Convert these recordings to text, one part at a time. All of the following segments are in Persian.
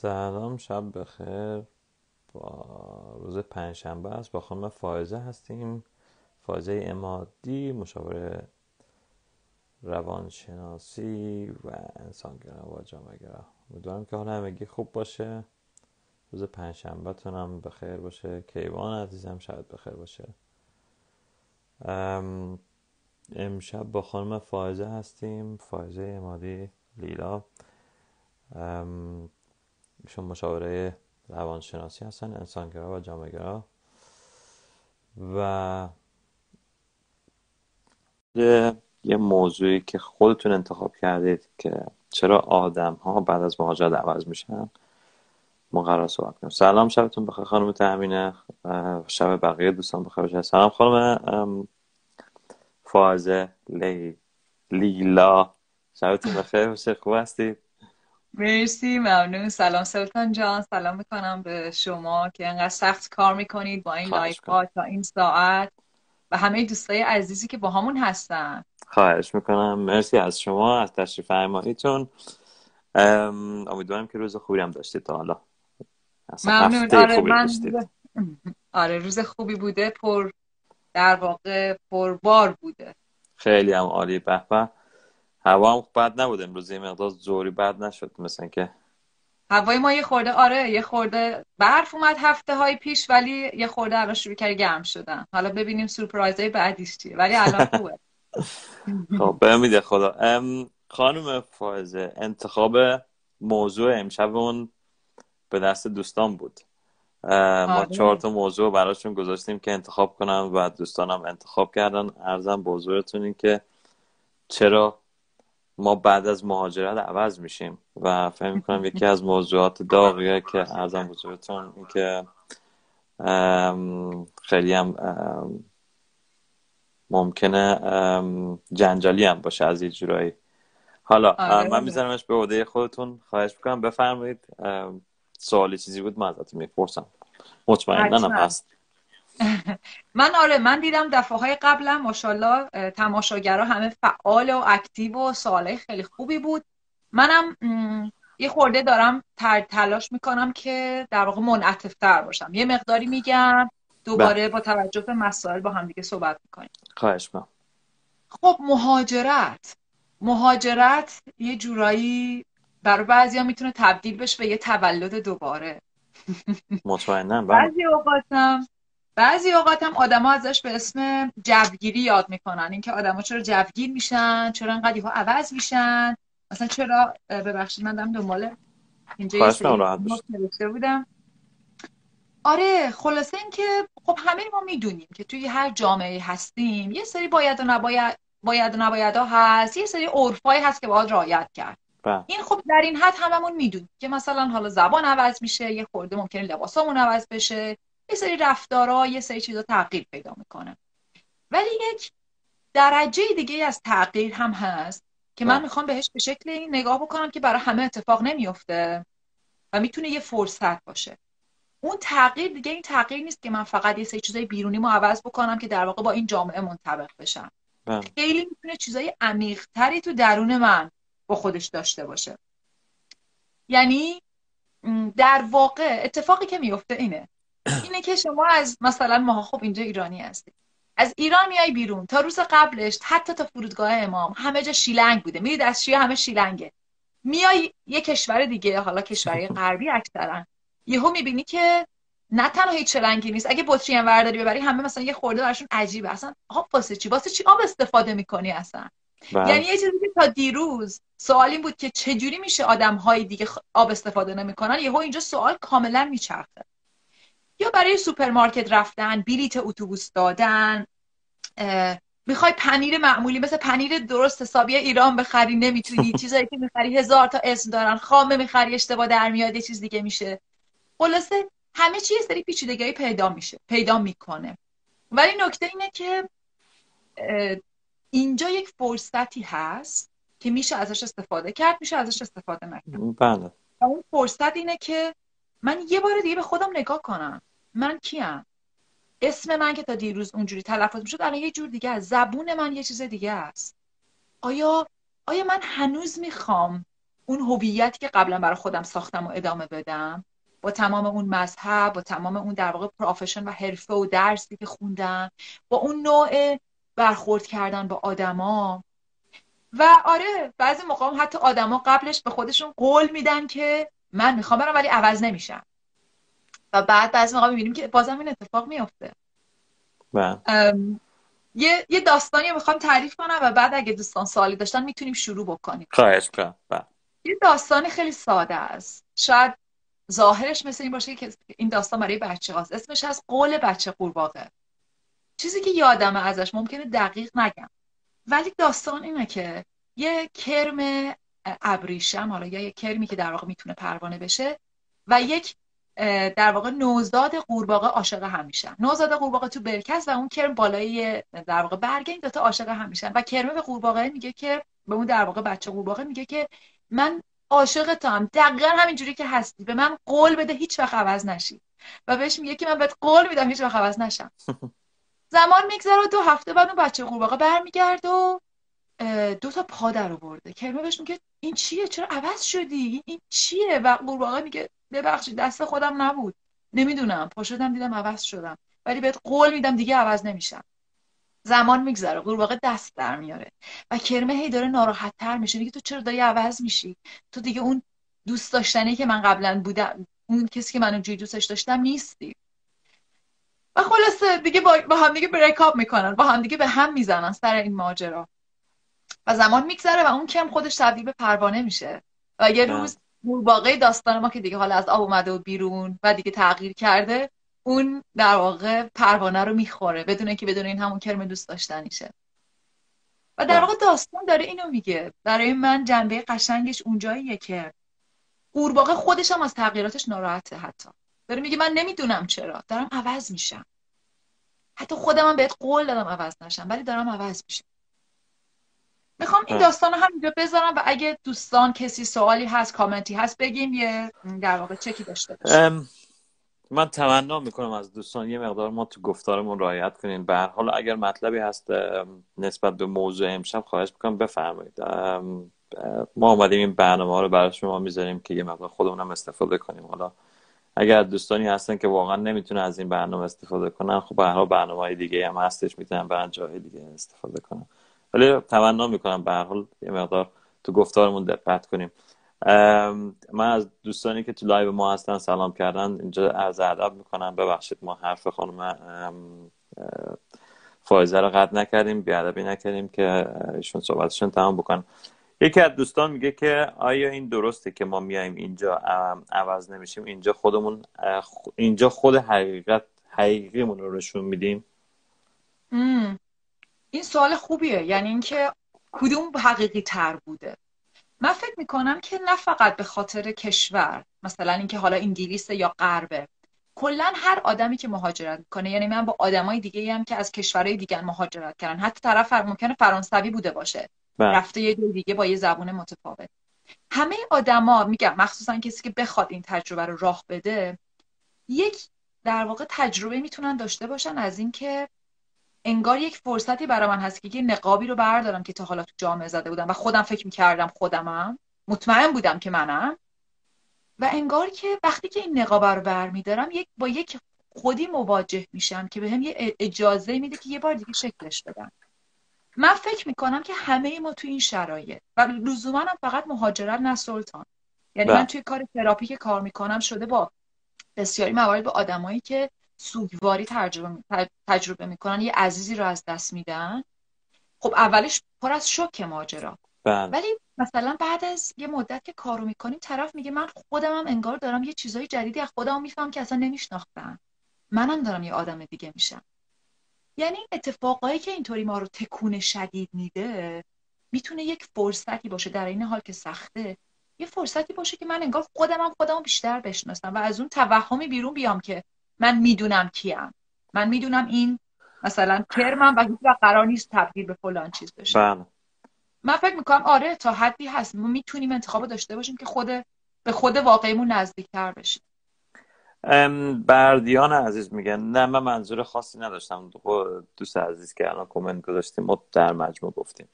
سلام شب بخیر. با روز پنجشنبه است. با خانم فائزه هستیم. فائزه امادی مشاور روانشناسی و انسانگرا و جامعه امیدوارم که حال همگی خوب باشه. روز پنجشنبه تونم بخیر باشه. کیوان عزیزم شاید بخیر باشه. امشب با خانم فائزه هستیم. فائزه امادی لیلا. ایشون مشاوره روانشناسی هستن انسانگرا و جامعه و یه موضوعی که خودتون انتخاب کردید که چرا آدم ها بعد از مهاجرت عوض میشن ما قرار صحبت کنیم. سلام شبتون بخیر. خانم تأمینه. شب بقیه دوستان بخیر سلام خانم فازه لی... لیلا. شبتون بخیر. خوب هستید؟ مرسی ممنون. سلام سلطان جان. سلام می‌کنم به شما که انقدر سخت کار می‌کنید با این live ها تا این ساعت. و همه دوستای عزیزی که باهامون هستن. خواهش می‌کنم. مرسی از شما از تشریف فرماییتون امیدوارم که روز خوبی هم داشتید تا حالا. ممنون. آره من آره روز خوبی بوده. پر در واقع پربار بوده. خیلی هم عالی. به به. هوا هم بد نبود. امروز یه مقدار زوری بد نشد مثلا که هوای ما یه خورده آره یه خورده برف اومد هفته های پیش ولی یه خورده الان شروع کرد گرم شدن. حالا ببینیم سورپرایز های بعدیش چیه ولی الان خوبه. خب به خدا. خانم فائزه انتخاب موضوع امشبمون به دست دوستان بود. ما آره. چهار تا موضوع براشون گذاشتیم که انتخاب کنم و دوستانم انتخاب کردن. ارزم بزرگتون این که چرا ما بعد از مهاجرت عوض میشیم و فهم می‌کنم یکی از موضوعات داغیه که ارزم بزرگتون این که خیلی هم ممکنه جنجالی هم باشه از یه جورایی. حالا آره. من میزنمش به عهده خودتون. خواهش می‌کنم بفرمایید سوالی چیزی بود من ازتون می‌پرسم. مطمئنا هم هست. من آره من دیدم دفعه های قبلا ماشاءالله تماشاگرها همه فعال و اکتیو و سوالای خیلی خوبی بود. منم یه خورده دارم تلاش می‌کنم که در واقع منعطف باشم. یه مقداری میگم دوباره با توجه به مسائل با هم دیگه صحبت می‌کنیم. خواهش خب مهاجرت. مهاجرت یه جورایی برای بعضی ها می‌تونه تبدیل بشه به یه تولد دوباره. مطمئنا بله. بعضی اوقاتم بعضی اوقات هم آدما ازش به اسم جوگیری یاد می‌کنن. اینکه آدما چرا جوگیر میشن چرا انقدر ها عوض میشن. مثلا چرا ببخشید من دارم دنبال اینجا یه بودم. آره خلاصه اینکه خب همه ما می‌دونیم که توی هر جامعه هستیم یه سری باید و نباید باید و نباید ها هست یه سری عرفایی هست که باید رعایت کرد. بله. این خب در این حد هممون می‌دونیم که مثلا حالا زبان عوض میشه یه خورده ممکنه لباسامون عوض بشه. یه سری رفتارها یه سری چیزا تغییر پیدا می‌کنه. ولی یک درجه دیگه از تغییر هم هست که من بله. می‌خوام بهش به شکل این نگاه بکنم که برای همه اتفاق نمیفته و می‌تونه یه فرصت باشه. اون تغییر دیگه این تغییر نیست که من فقط یه سری چیزای بیرونی مو عوض بکنم که در واقع با این جامعه منطبق بشم. بله. خیلی می‌تونه چیزای عمیقتری تو درون من با خودش داشته باشه. یعنی در واقع اتفاقی که میفته اینه. اینه که شما از مثلا ما خب اینجا ایرانی هستید. از ایران میای بیرون. تا روز قبلش حتی تا فرودگاه امام همه جا شیلنگ بوده. میرید از شیعه همه شیلنگه. میای یه کشور دیگه حالا کشوری غربی اکثرا. یهو می‌بینی که نه تنها هیچ شلنگی نیست. اگه بطری هم ورداری ببری همه مثلا یه خورده براشون عجیبه. اصلا آب واسه چی؟ واسه چی آب استفاده می‌کنی اصلا؟ بله. یعنی یه چیزی که تا دیروز سوال این بود که چجوری میشه آدم های دیگه آب استفاده نمی‌کنن؟ یهو اینجا سوال کاملا میچرخه. یا برای سوپرمارکت رفتن بلیت اتوبوس دادن می‌خوای پنیر معمولی مثل پنیر درست حسابی ایران بخری نمی‌تونی. چیزایی که می‌خری هزار تا اسم دارن خامه می‌خری اشتباه در میاد یه چیز دیگه میشه. خلاصه همه چیز سری پیچیدگی پیدا میشه پیدا می‌کنه. ولی نکته اینه که اینجا یک فرصتی هست که میشه ازش استفاده کرد میشه ازش استفاده نکرد. بله. اون فرصت اینه که من یه بار دیگه به خودم نگاه کنم. من کیم؟ اسم من که تا دیروز اونجوری تلفظ می‌شد الان یه جور دیگه است. زبون من یه چیز دیگه است. آیا آیا من هنوز می‌خوام اون هویتی که قبلا برای خودم ساختم و ادامه بدم؟ با تمام اون مذهب با تمام اون در واقع پروفشن و حرفه و درسی که خوندم با اون نوع برخورد کردن با آدما؟ و آره بعضی موقع حتی آدما قبلش به خودشون قول میدن که من می‌خوام برم ولی عوض نمیشم. و بعد بعضی موقع می‌بینیم که بازم این اتفاق میفته. یه یه داستانی می‌خوام تعریف کنم و بعد اگه دوستان سوالی داشتن می‌تونیم شروع بکنیم. خواهش کنم بله. یه داستانی خیلی ساده است. شاید ظاهرش مثل این باشه که این داستان برای بچه هاست. اسمش از قول بچه قورباغه. چیزی که یادم ازش ممکنه دقیق نگم. ولی داستان اینه که یه کرم ابریشم حالا یا یه کرمی که در واقع می‌تونه پروانه بشه و یک در واقع نوزاد قورباغه عاشق هم میشن. نوزاد قورباغه تو برکس و اون کرم بالای در واقع برگ این دوتا عاشق هم میشن. و کرمه به قورباغه میگه که به اون در واقع بچه قورباغه میگه که من عاشق هم دقیقا همینجوری که هستی. به من قول بده هیچ وقت عوض نشی. و بهش میگه که من بهت قول میدم هیچ وقت عوض نشم. زمان میگذره دو هفته بعد اون بچه قورباغه برمیگرد و دو تا پا در آورده. کرمه بهش میگه این چیه؟ چرا عوض شدی؟ این چیه؟ و قورباغه میگه ببخشید دست خودم نبود. نمی‌دونم. پا شدم دیدم عوض شدم. ولی بهت قول میدم دیگه عوض نمیشم. زمان میگذره. قورباغه دست در میاره. و کرمه هی داره ناراحت تر میشه. میگه تو چرا داری عوض میشی؟ تو دیگه اون دوست داشتنی که من قبلا بودم اون کسی که من اونجوری دوستش داشتم نیستی. و خلاصه دیگه با, با هم دیگه بریک اپ می‌کنن. با هم دیگه به هم می‌زنن سر این ماجرا. و زمان میگذره و اون کم خودش تبدیل به پروانه میشه. و یه روز باقی داستان ما که دیگه حالا از آب اومده و بیرون و دیگه تغییر کرده اون در واقع پروانه رو می‌خوره بدون که بدون این همون کرم دوست داشتنیشه. و در واقع داستان داره اینو میگه. برای من جنبه قشنگش اونجاییه که قورباغه خودش هم از تغییراتش ناراحته حتی. داره میگه من نمی‌دونم چرا. دارم عوض میشم. حتی خودم هم بهت قول دادم عوض نشم ولی دارم عوض میشم. می‌خوام این داستان رو همینجا بذارم و اگه دوستان کسی سوالی هست کامنتی هست بگیم یه در واقع چکی داشته باشیم. من تمنا می‌کنم از دوستان. یه مقدار ما تو گفتارمون رعایت کنین. به هر حال اگر مطلبی هست نسبت به موضوع امشب خواهش می‌کنم بفرمایید. ما آمدیم این برنامه رو برای شما می‌ذاریم که یه مقدار خودمون استفاده کنیم. حالا اگر دوستانی هستن که واقعا نمی‌تونن از این برنامه استفاده کنن خب به هر حال برنامه های دیگه هم هستش می‌تونن برن جای دیگه استفاده کنن. ولی تمنا می‌کنم. به حال یه مقدار تو گفتارمون دقت کنیم. من از دوستانی که تو live ما هستن سلام کردن. اینجا عرض ادب می‌کنم. ببخشید ما حرف خانم فایزه رو قطع نکردیم. بی‌ادبی نکردیم که ایشون صحبتشون تمام بکنن. یکی از دوستان میگه که آیا این درسته که ما میایم اینجا عوض نمیشیم؟ اینجا خودمون اینجا خود حقیقت حقیقیمون رو نشون میدیم. این سوال خوبیه. یعنی اینکه کدوم حقیقی تر بوده. من فکر می‌کنم که نه فقط به خاطر کشور مثلا اینکه حالا انگلیس یا غربه. کلا هر آدمی که مهاجرت می‌کنه یعنی من با آدمای دیگه هم که از کشورهای دیگر مهاجرت کردن حتی طرف ممکنه فرانسوی بوده باشه. بله. رفته یه دیگه با یه زبون متفاوت. همه آدما میگم مخصوصا کسی که بخواد این تجربه رو راه بده یک در واقع تجربه می‌تونن داشته باشن از اینکه انگار یک فرصتی برای من هست که یه نقابی رو بردارم که تا حالا تو جامعه زده بودم و خودم فکر می‌کردم خودمم. مطمئن بودم که منم. و انگار که وقتی که این نقاب رو برمیدارم یک با یک خودی مواجه میشم که به هم یه اجازه میده که یه بار دیگه شکلش بدم. من فکر می‌کنم که همه ما تو این شرایط و لزوما هم فقط مهاجرت نه سلطان. یعنی من بله. توی کار تراپی که کار می‌کنم شده با بسیاری موارد با آدمایی که سوگواری تجربه, تجربه می‌کنن. یه عزیزی رو از دست میدن. خب اولش پر از شوک ماجرا. بله. ولی مثلا بعد از یه مدت که کارو می‌کنیم طرف میگه من خودم هم انگار دارم یه چیزای جدیدی از خودم میفهم که اصلا نمیشناختم. منم دارم یه آدم دیگه میشم. یعنی این اتفاقایی که اینطوری ما رو تکون شدید میده می‌تونه یک فرصتی باشه در این حال که سخته. یه فرصتی باشه که من انگار خودم هم خودم بیشتر بشناسم و از اون توهمی بیرون بیام که من می‌دونم کیم. من می‌دونم این مثلا کرمم و هیچ قرار نیست تبدیل به فلان چیز بشه. بله. من فکر می‌کنم آره تا حدی هست. ما می‌تونیم انتخاب داشته باشیم که خود به خود واقعیمون نزدیکتر بشیم. بردیان عزیز میگن نه من منظور خاصی نداشتم. دوست عزیز که الان کامنت گذاشتیم ما در مجموع گفتیم.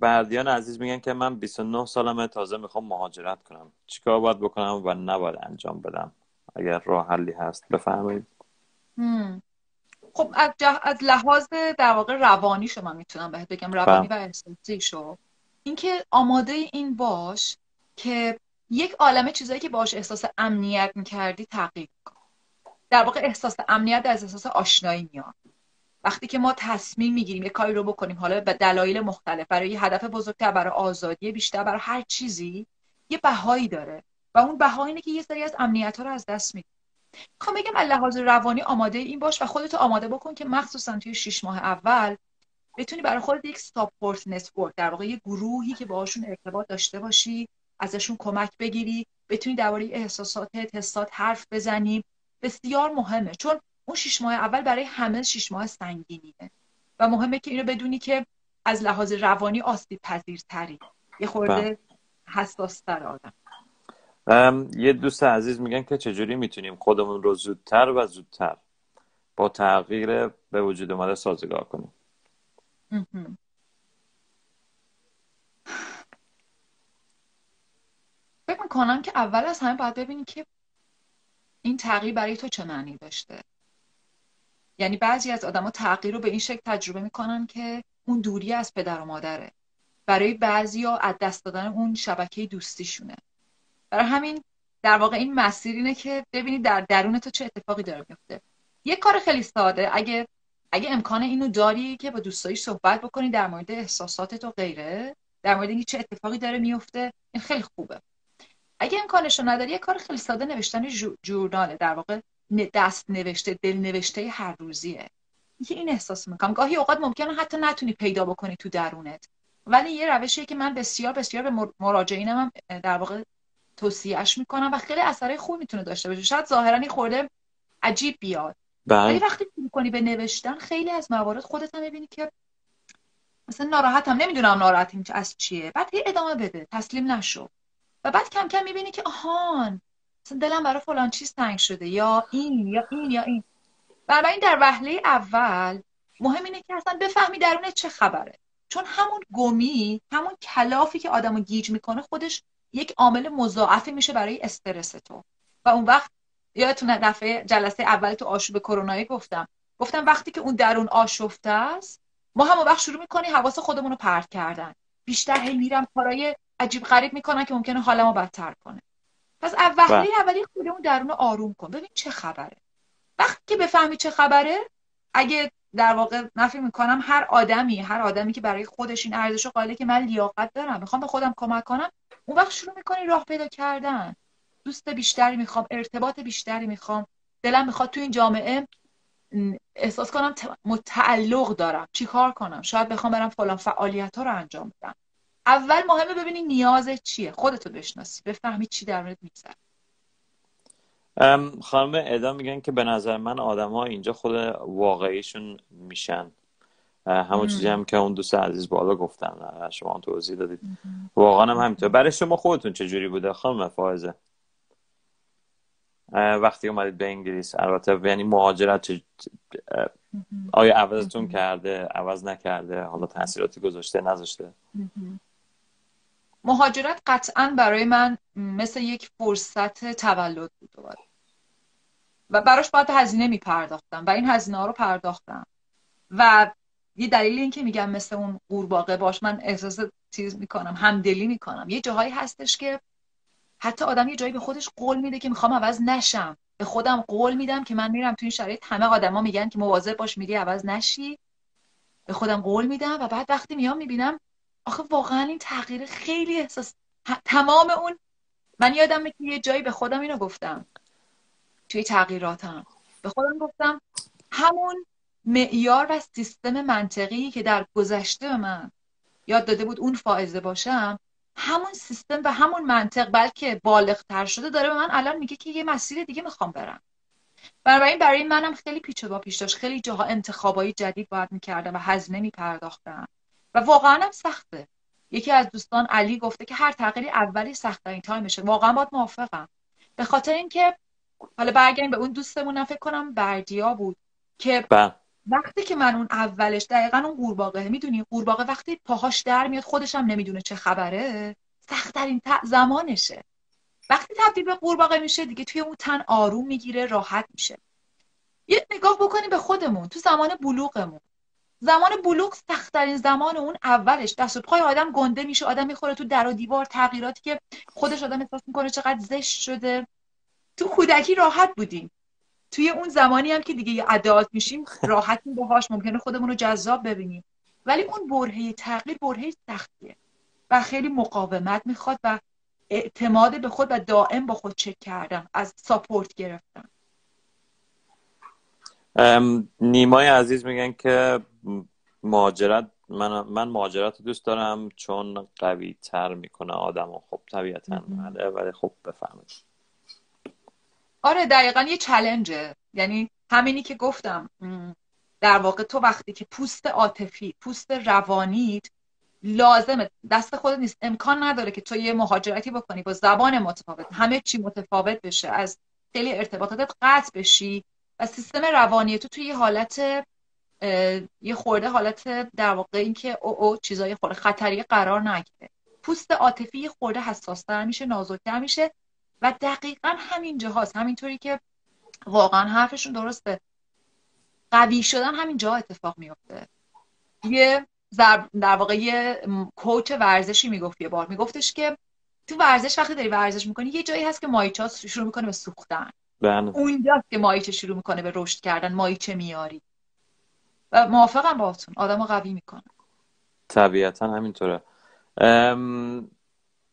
بردیان عزیز میگن که من 29 سالمه تازه می‌خوام مهاجرت کنم. چیکار باید بکنم و نباید انجام بدم؟ اگر راه حلی هست بفرمایید. خب از, از لحاظ در واقع روانی شما می‌تونم بهت بگم. روانی بله. و احساسی شو. اینکه آماده این باش که یک عالمه چیزایی که باش احساس امنیت می‌کردی تغییر کن. در واقع احساس امنیت از احساس آشنایی میاد. وقتی که ما تصمیم می‌گیریم یه کاری رو بکنیم حالا به دلایل مختلف برای یه هدف بزرگتر برای آزادی بیشتر برای هر چیزی یه بهایی داره. و اون بها اینه که یه سری از امنیت ها رو از دست میدی. می‌خوام بگم لحاظ روانی آماده این باش و خودتو آماده بکن که مخصوصا توی شیش ماه اول بتونی برای خودت یک support network در واقع یه گروهی که باهاشون ارتباط داشته باشی ازشون کمک بگیری بتونی درباره احساسات احساساتت حرف بزنی. بسیار مهمه چون اون شش ماه اول برای همه شش ماه سنگینیه و مهمه که اینو بدونی که از لحاظ روانی آسیب پذیرتری یه خورده بله. حساس تر آدم. یه دوست عزیز میگن که چجوری می‌تونیم خودمون رو زودتر و زودتر با تغییر به وجود اومده سازگار کنیم؟ فکر می‌کنم که اول از همه باید ببینی که این تغییر برای تو چه معنی داشته. یعنی بعضی از آدما تغییر رو به این شکل تجربه می‌کنن که اون دوری از پدر و مادره. برای بعضی ها از دست دادن اون شبکه دوستیشونه. برای همین در واقع این مسیر اینه که ببینید در درون تو چه اتفاقی داره میفته. یه کار خیلی ساده اگه اگه امکان اینو داری که با دوستایی صحبت بکنی در مورد احساسات و غیره در مورد اینکه چه اتفاقی داره میفته این خیلی خوبه. اگه امکانش رو نداری یه کار خیلی ساده نوشتن جورناله در واقع دست نوشته دل نوشته هر روزیه. که این احساس می‌کنم. گاهی اوقات ممکنه حتی نتونی پیدا بکنی تو درونت. ولی یه روشیه که من بسیار بسیار به مراجعینم هم در واقع توصیهش می‌کنم و خیلی اثرای خوب می‌تونه داشته باشه. شاید ظاهرا این خورده عجیب بیاد. بله. ولی وقتی می‌کنی به نوشتن خیلی از موارد خودت هم می‌بینی که مثلا ناراحتم. نمی‌دونم ناراحتیم از چیه. بعد هی ادامه بده. تسلیم نشو. و بعد کم کم می‌بینی که آهان مثلا دلم برای فلان چیز تنگ شده. یا این یا این یا این. بنابراین در وهله اول مهم اینه که اصلا بفهمی درون چه خبره. چون همون گمی همون کلافی که آدمو گیج می‌کنه خودش یک عامل مضاعفی میشه برای استرس تو. و اون وقت یادتونه دفعه جلسه اول تو آشوب کرونایی گفتم. گفتم وقتی که اون درون آشفته است ما هم وقت شروع می‌کنی حواس خودمون رو پرت کردن. بیشتر هی میرم کارای عجیب غریب می‌کنن که ممکنه حالمو بدتر کنه. پس وهله بله. اولی خودمون درون آروم کن. ببین چه خبره. وقتی که بفهمی چه خبره اگه در واقع نفی می‌کنم هر آدمی هر آدمی که برای خودش این ارزش قائله که من لیاقت دارم می‌خوام به خودم کمک کنم اون وقت شروع می‌کنی راه پیدا کردن. دوست بیشتری می‌خوام ارتباط بیشتری می‌خوام. دلم می‌خواد تو این جامعه احساس کنم متعلق دارم. چیکار کنم؟ شاید بخوام برم فلان فعالیت ها رو انجام بدم. اول مهمه ببینی نیاز چیه. خودتو بشناسی. بفهمی چی در مورد میگذره. خانم ادا میگن که به نظر من ها اینجا خود واقعیشون میشن. همون چیزی هم که اون دوست عزیز بالا گفتن شما توضیح دادید. واقعا هم همینطور. برای شما خودتون چجوری بوده خانم فائزه؟ وقتی اومدید به انگلیس البته یعنی مهاجرت آیا عوضتون کرده؟ عوض نکرده؟ حالا تاثیراتی گذاشته نذاشته؟ مهاجرت قطعا برای من مثل یک فرصت تولد بود و براش باید هزینه می پرداختم و این هزینه ها رو پرداختم. و یه دلیل این که میگم مثل اون قورباغه باش من احساس چیز می‌کنم همدلی می‌کنم. یه جاهایی هستش که حتی آدم یه جایی به خودش قول میده که می‌خوام عوض نشم. به خودم قول میدم که من میرم تو این شرایط. همه آدما میگن که مواظب باش میری عوض نشی. به خودم قول میدم و بعد وقتی میام می‌بینم آخه واقعا این تغییر خیلی احساس تمام اون من یادم که یه جایی به خودم اینو گفتم. توی تغییراتم. به خودم گفتم همون معیار و سیستم منطقی که در گذشته من یاد داده بود اون فائزه باشم همون سیستم و همون منطق بلکه بالغتر شده داره به من الان میگه که یه مسیر دیگه می‌خوام برم. بنابراین برای منم خیلی پیچ با پیش داشت. خیلی جاها انتخابایی جدید باید می‌کردم و هزینه میپرداختم. و واقعا هم سخته. یکی از دوستان علی گفته که هر تغییری اولی سخت این تایمشه. واقعا باید موافقم. به خاطر اینکه حالا برگردیم به اون دوستمون فکر کنم بردیا بود که با. وقتی که من اون اولش دقیقا اون قورباغه می‌دونی؟ قورباغه وقتی پاهاش در میاد خودش هم نمی‌دونه چه خبره. سختترین زمانشه. وقتی تبدیل به قورباغه میشه دیگه توی اون تن آروم می‌گیره راحت میشه. یه نگاه بکنی به خودمون تو زمان بلوغمون. زمان بلوغ سختترین زمان اون اولش. دست و پای آدم گنده میشه آدم می‌خوره تو در و دیوار تغییراتی که خودش آدم احساس می‌کنه چقدر زشت شده. تو کودکی راحت بودیم. توی اون زمانی هم که دیگه یه ادالت میشیم راحت باهاش ممکنه خودمون رو جذاب ببینیم. ولی اون برهه تغییر برهه سختیه و خیلی مقاومت می‌خواد و اعتماد به خود و دائم با خود چک کردن از ساپورت گرفتن. نیمای عزیز میگن که مهاجرت من من مهاجرت رو دوست دارم چون قوی تر می‌کنه آدم و خب طبیعتا بله، ولی خب بفهمید آره دقیقا یه چلنجه یعنی همینی که گفتم در واقع تو وقتی که پوست عاطفی پوست روانیت لازمه. دست خودت نیست. امکان نداره که تو یه مهاجرتی بکنی با زبان متفاوت. همه چی متفاوت بشه. از خیلی ارتباطاتت قطع بشی و سیستم روانی تو توی یه حالت یه خورده حالت در واقع اینکه او او چیزای خورده خطری قرار نگیره. پوست عاطفی خورده حساستر میشه نازکتر میشه. و دقیقا همین جاهاست همینطوری که واقعا حرفشون درسته. قوی شدن همین جا اتفاق میفته. یه در واقع یه کوچ ورزشی می‌گفت یه بار. میگفتش که تو ورزش وقتی داری ورزش می‌کنی یه جایی هست که مایچه شروع می‌کنه به سوختن. بله. اونجاست که مایچه شروع می‌کنه به رشد کردن مایچه میاری. و موافقم باهاتون. آدمو قوی می‌کنه. طبیعتا همینطوره.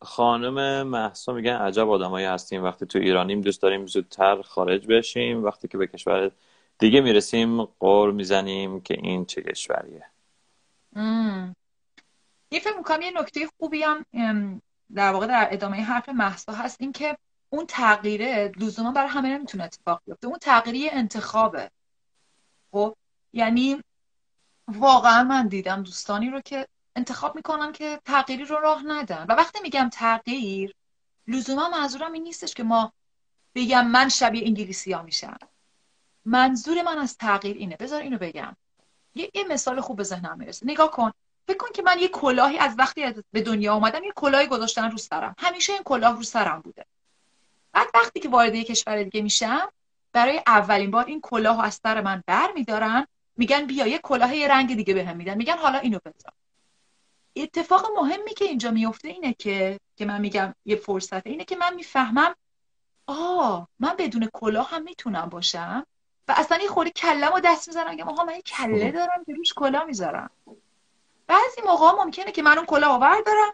خانم محسا میگن عجب آدمایی هستیم. وقتی تو ایرانیم دوست داریم زودتر خارج بشیم. وقتی که به کشور دیگه می‌رسیم قور می‌زنیم که این چه کشوریه. یه فکر می‌کنم یه نکته خوبی هم در واقع در ادامه حرف محسا هست. این که اون تغییره لزوما برای همه نمی‌تونه اتفاق بیفته. اون تغییری انتخابه. خب؟ یعنی واقعا من دیدم دوستانی رو که انتخاب می‌کنن که تغییری رو راه ندن. و وقتی میگم تغییر لزوما منظورم این نیستش که ما بگم من شبیه انگلیسی ها میشم. منظور من از تغییر اینه. بذار اینو بگم. یه, یه مثال خوب به ذهنم می‌رسه. نگاه کن. فکر کن که من یه کلاهی از وقتی به دنیا اومدم یه کلاهی گذاشتن رو سرم. همیشه این کلاه رو سرم بوده. بعد وقتی که وارد یه کشور دیگه میشم برای اولین بار این کلاه از سر من بر میدارن میگن بیا یه کلاه یه رنگ دیگه بهم میدن. میگن حالا اینو بذار. اتفاق مهمی که اینجا میفته اینه که که من میگم یه فرصته اینه که من می‌فهمم آه من بدون کلاه هم می‌تونم باشم و اصلا یه خوری کلم و دست می‌زنم میگم آها من یه کله دارم که روش کلاه می‌ذارم. بعضی موقع ممکنه که من اون کلاه آور دارم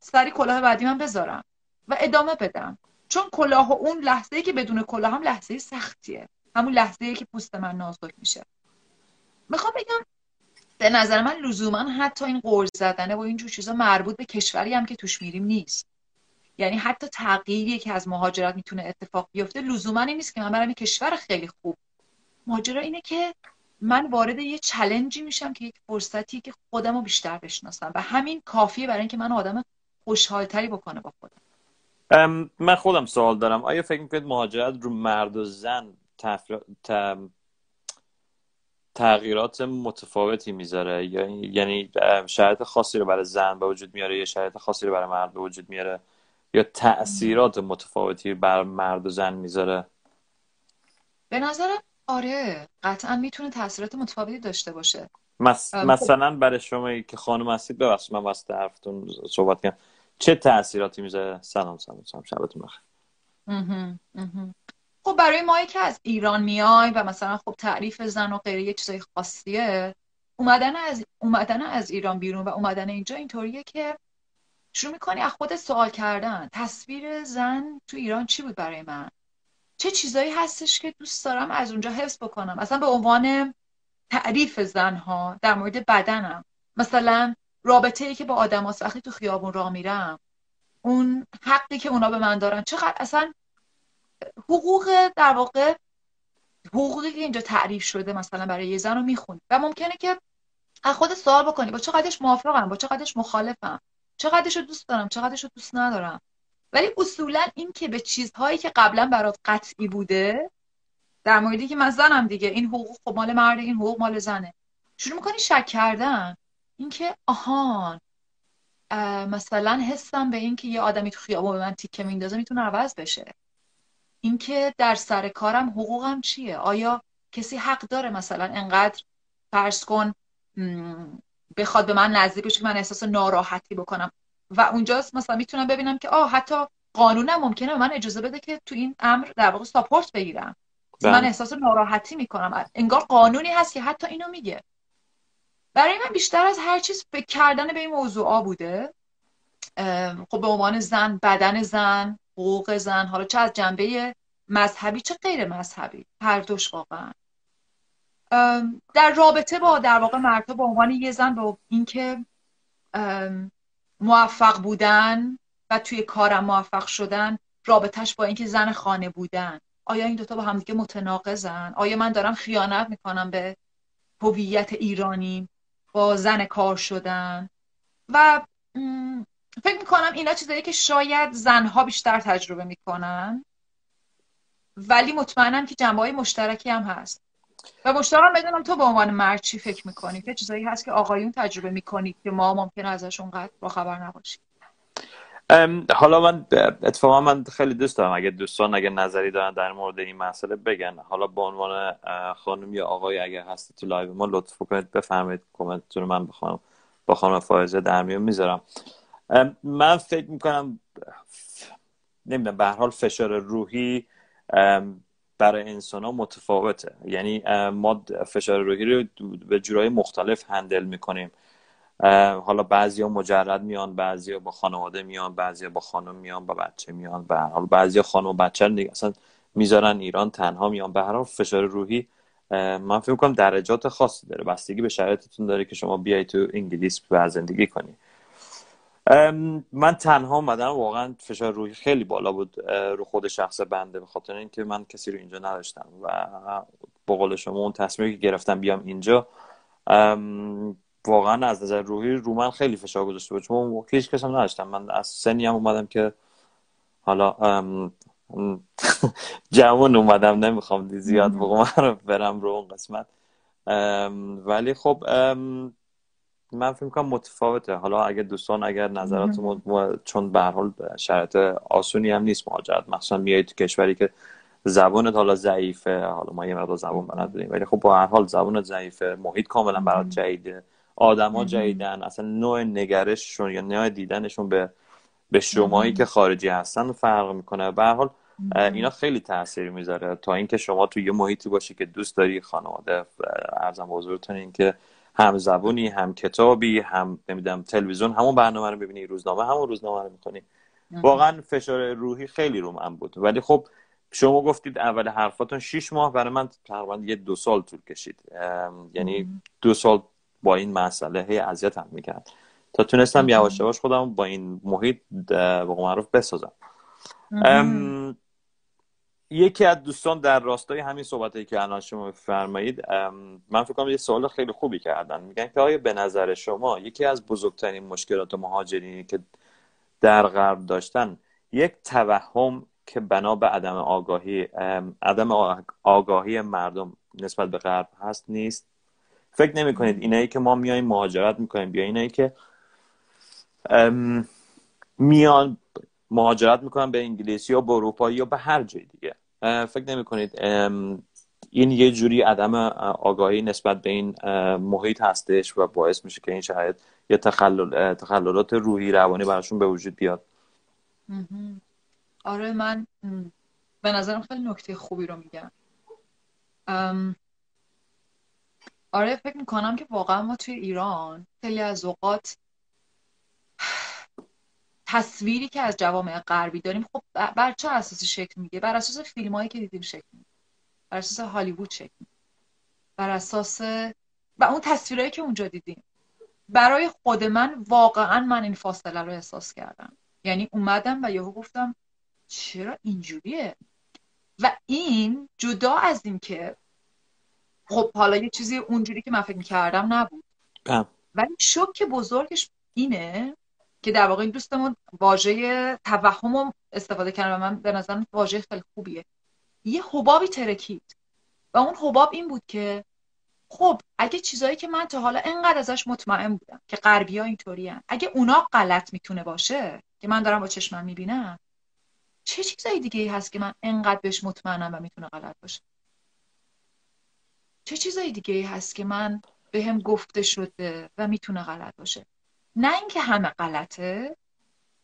سری کلاه بعدی من بذارم و ادامه بدم. چون کلاه و اون لحظه ای که بدون کلاه هم لحظه سختیه. همون لحظه ای که پوست من نازک میشه. می‌خوام بگم به نظر من لزوما حتی این قرض زدنه و اینجور چیزا مربوط به کشوری هم که توش میریم نیست. یعنی حتی تغییری که از مهاجرت می‌تونه اتفاق بیفته لزوما این نیست که من برم کشور خیلی خوب. ماجرا اینه که من وارد یه چلنجی میشم که یک فرصتی که خودم رو بیشتر بشناسم و همین کافیه برای اینکه من آدم خوشحالتری بکنه با خودم. من خودم سوال دارم. آیا فکر می‌کنید مهاجرت رو مرد و زن تغییرات متفاوتی می‌ذاره. یعنی شرایط خاصی رو برای زن به وجود میاره یا شرایط خاصی رو برای مرد به وجود میاره؟ یا تاثیرات متفاوتی بر مرد و زن می‌ذاره؟ به نظرم آره. قطعا می‌تونه تاثیرات متفاوتی داشته باشه. مثلا برای شما که خانم هستید ببخشید من واسه حرفتون صحبت کنم چه تاثیراتی می‌ذاره؟ سلام سلام سلام. شبتون بخیر. خب برای ما که از ایران میای و مثلا خب تعریف زن و غیره یه چیزای خاصیه. اومدن از اومدن از ایران بیرون و اومدن اینجا اینطوریه که شروع می‌کنی از خود سوال کردن. تصویر زن تو ایران چی بود برای من؟ چه چیزایی هستش که دوست دارم از اونجا حفظ بکنم؟ مثلا به عنوان تعریف زنها در مورد بدنم. مثلا رابطه ای که با آدم وقتی تو خیابون را میرم اون حقی که اونا به من دارن. چقدر اصلا حقوق در واقع حقوقی که اینجا تعریف شده مثلا برای یه زن رو می‌خونی. و ممکنه که از خود سوال بکنی با چقدرش موافقم با چقدرش مخالفم چقدرش رو دوست دارم چقدرش رو دوست ندارم. ولی اصولا این که به چیزهایی که قبلا برات قطعی بوده در موردی که من زنم دیگه این حقوق خب مال مرد این حقوق مال زنه. شروع می‌کنی شک کردن. اینکه آهان مثلا حسم به اینکه یه آدمی تو خیابون به من تیکه میندازه می‌تونه عوض بشه. اینکه در سر کارم حقوقم چیه؟ آیا کسی حق داره مثلا انقدر فرض کن بخواد به من نزدیک بشه که من احساس ناراحتی بکنم؟ و اونجاست مثلا می‌تونم ببینم که آه حتی قانونم ممکنه به من اجازه بده که تو این امر در واقع ساپورت بگیرم. من بله. احساس ناراحتی می‌کنم. انگار قانونی هست که حتی اینو میگه. برای من بیشتر از هر چیز فکر کردن به این موضوع بوده. خب به عنوان زن بدن زن. حقوق زن حالا چه از جنبه مذهبی چه غیر مذهبی هر دوش واقعا. در رابطه با در واقع مرتا به عنوان یه زن با اینکه موفق بودن و توی کارم موفق شدن رابطهش با اینکه زن خانه بودن. آیا این دوتا با همدیگه متناقضن؟ آیا من دارم خیانت می‌کنم به هویت ایرانی؟ با زن کار شدن؟ و فکر می‌کنم اینا چیزایی که شاید زنها بیشتر تجربه می‌کنن. ولی مطمئنم که جنبه های مشترکی هم هست. و مشتاقم بدونم تو به عنوان مرد چی فکر می‌کنی؟ که چیزایی هست که آقایون تجربه می‌کنید که ما ممکنه ازشون قدر با خبر نباشیم. حالا من اتفاقا من خیلی دوست دارم. اگه دوستان اگه نظری دارن در مورد این مسئله بگن. حالا به عنوان خانم یا آقای اگه هستی تو live ما لطف کنید بفرمایید کامنتتون من بخوام با خانم فائزه در میون می‌ذارم. من فکر می‌کنم نمی‌دونم به حال فشار روحی برای انسان ها متفاوته. یعنی ما فشار روحی رو به جورای مختلف handle می‌کنیم. حالا بعضیا مجرد میان بعضیا با خانواده میان بعضیا با خانم میان با بچه میان به حال بعضیا خانم و بچه دیگه اصلا می‌ذارن ایران تنها میان. به هر حال فشار روحی من فکر کنم درجات خاصی داره. بستگی به شرایطتون داره که شما بیای تو انگلیس و زندگی کنی. من تنها اومدم واقعا فشار روحی خیلی بالا بود رو خود شخص بنده به خاطر اینکه من کسی رو اینجا نداشتم و با قول شما اون تصمیمی که گرفتم بیام اینجا واقعا از نظر روحی رو من خیلی فشار گذاشته بود چون هیچ کس هم نداشتم. من از سنی هم اومدم که حالا جوان اومدم نمی‌خوام زیاد رو برم رو اون قسمت. ولی خب من فکر کنم متفاوته. حالا اگر دوستان اگر نظرات چون به حال شرط آسونی هم نیست مهاجرت. مثلا میای تو کشوری که زبانت حالا ضعیفه. حالا ما یه مقدار زبان بلد بودیم ولی خب با هر حال زبانت ضعیفه. محیط کاملا برات جدیده. آدما جدیدن. اصلا نوع نگرششون یا نوع دیدنشون به به شمایی که خارجی هستن فرق می‌کنه. به هر حال اینا خیلی تاثیر می‌ذاره. تا اینکه شما تو یه محیطی باشی که دوست داری خانواده ارزم بزرگتون این که هم زبونی هم کتابی هم نمی‌دونم تلویزیون همون برنامه رو ببینی روزنامه همون روزنامه رو می‌کنی واقعا فشار روحی خیلی رو من بود. ولی خب شما گفتید اول حرفاتون شیش ماه برای من تقریبا یه دو سال طول کشید. یعنی دو سال با این مسئله هی اذیت هم می‌کرد. تا تونستم یواش یواش خودم با این محیط به معروف بسازم. یکی از دوستان در راستای همین صحبتی که الان شما فرمایید من فکر کنم یه سوال خیلی خوبی کردن. میگن که آیا به نظر شما یکی از بزرگترین مشکلات مهاجرینی که در غرب داشتن یک توهم که بنا به عدم آگاهی عدم آگاهی مردم نسبت به غرب هست نیست؟ فکر نمی کنید اینایی که ما میایم مهاجرت می‌کنیم بیا اینایی که میان مهاجرت می‌کنن به انگلیسی یا به اروپا یا به هر جای دیگه. فکر نمی کنید این یه جوری عدم آگاهی نسبت به این محیط هستش و باعث میشه که این شاید یه تخلل، تخللات روحی روانی براشون به وجود بیاد. آره من به نظرم خیلی نکته خوبی رو میگم. آره فکر می‌کنم که واقعا ما توی ایران خیلی از اوقات تصویری که از جوامع غربی داریم خب بر چه اساسی شکل میگه؟ بر اساس فیلم هایی که دیدیم شکل میگه. بر اساس هالیوود شکل میگه. بر اساس و اون تصویرهایی که اونجا دیدیم. برای خود من واقعا من این فاصله رو احساس کردم. یعنی اومدم و یهو گفتم چرا اینجوریه؟ و این جدا از این که خب حالا یه چیزی اونجوری که من فکر کردم نبود. بله. ولی شوک بزرگش اینه که در واقع این دوستمون واژه توهم استفاده کردن و من به نظرم واژه خیلی خوبیه. یه حبابی ترکید و اون حباب این بود که خب اگه چیزایی که من تا حالا انقدر ازش مطمئن بودم که غربی ها اینطوری اگه اونا غلط می‌تونه باشه که من دارم با چشمم می‌بینم چه چیزایی دیگه ای هست که من انقدر بهش مطمئنم و می‌تونه غلط باشه؟ چه چیزایی دیگه ای هست که من به هم گفته شده و می‌تونه غلط باشه؟ نه اینکه همه غلطه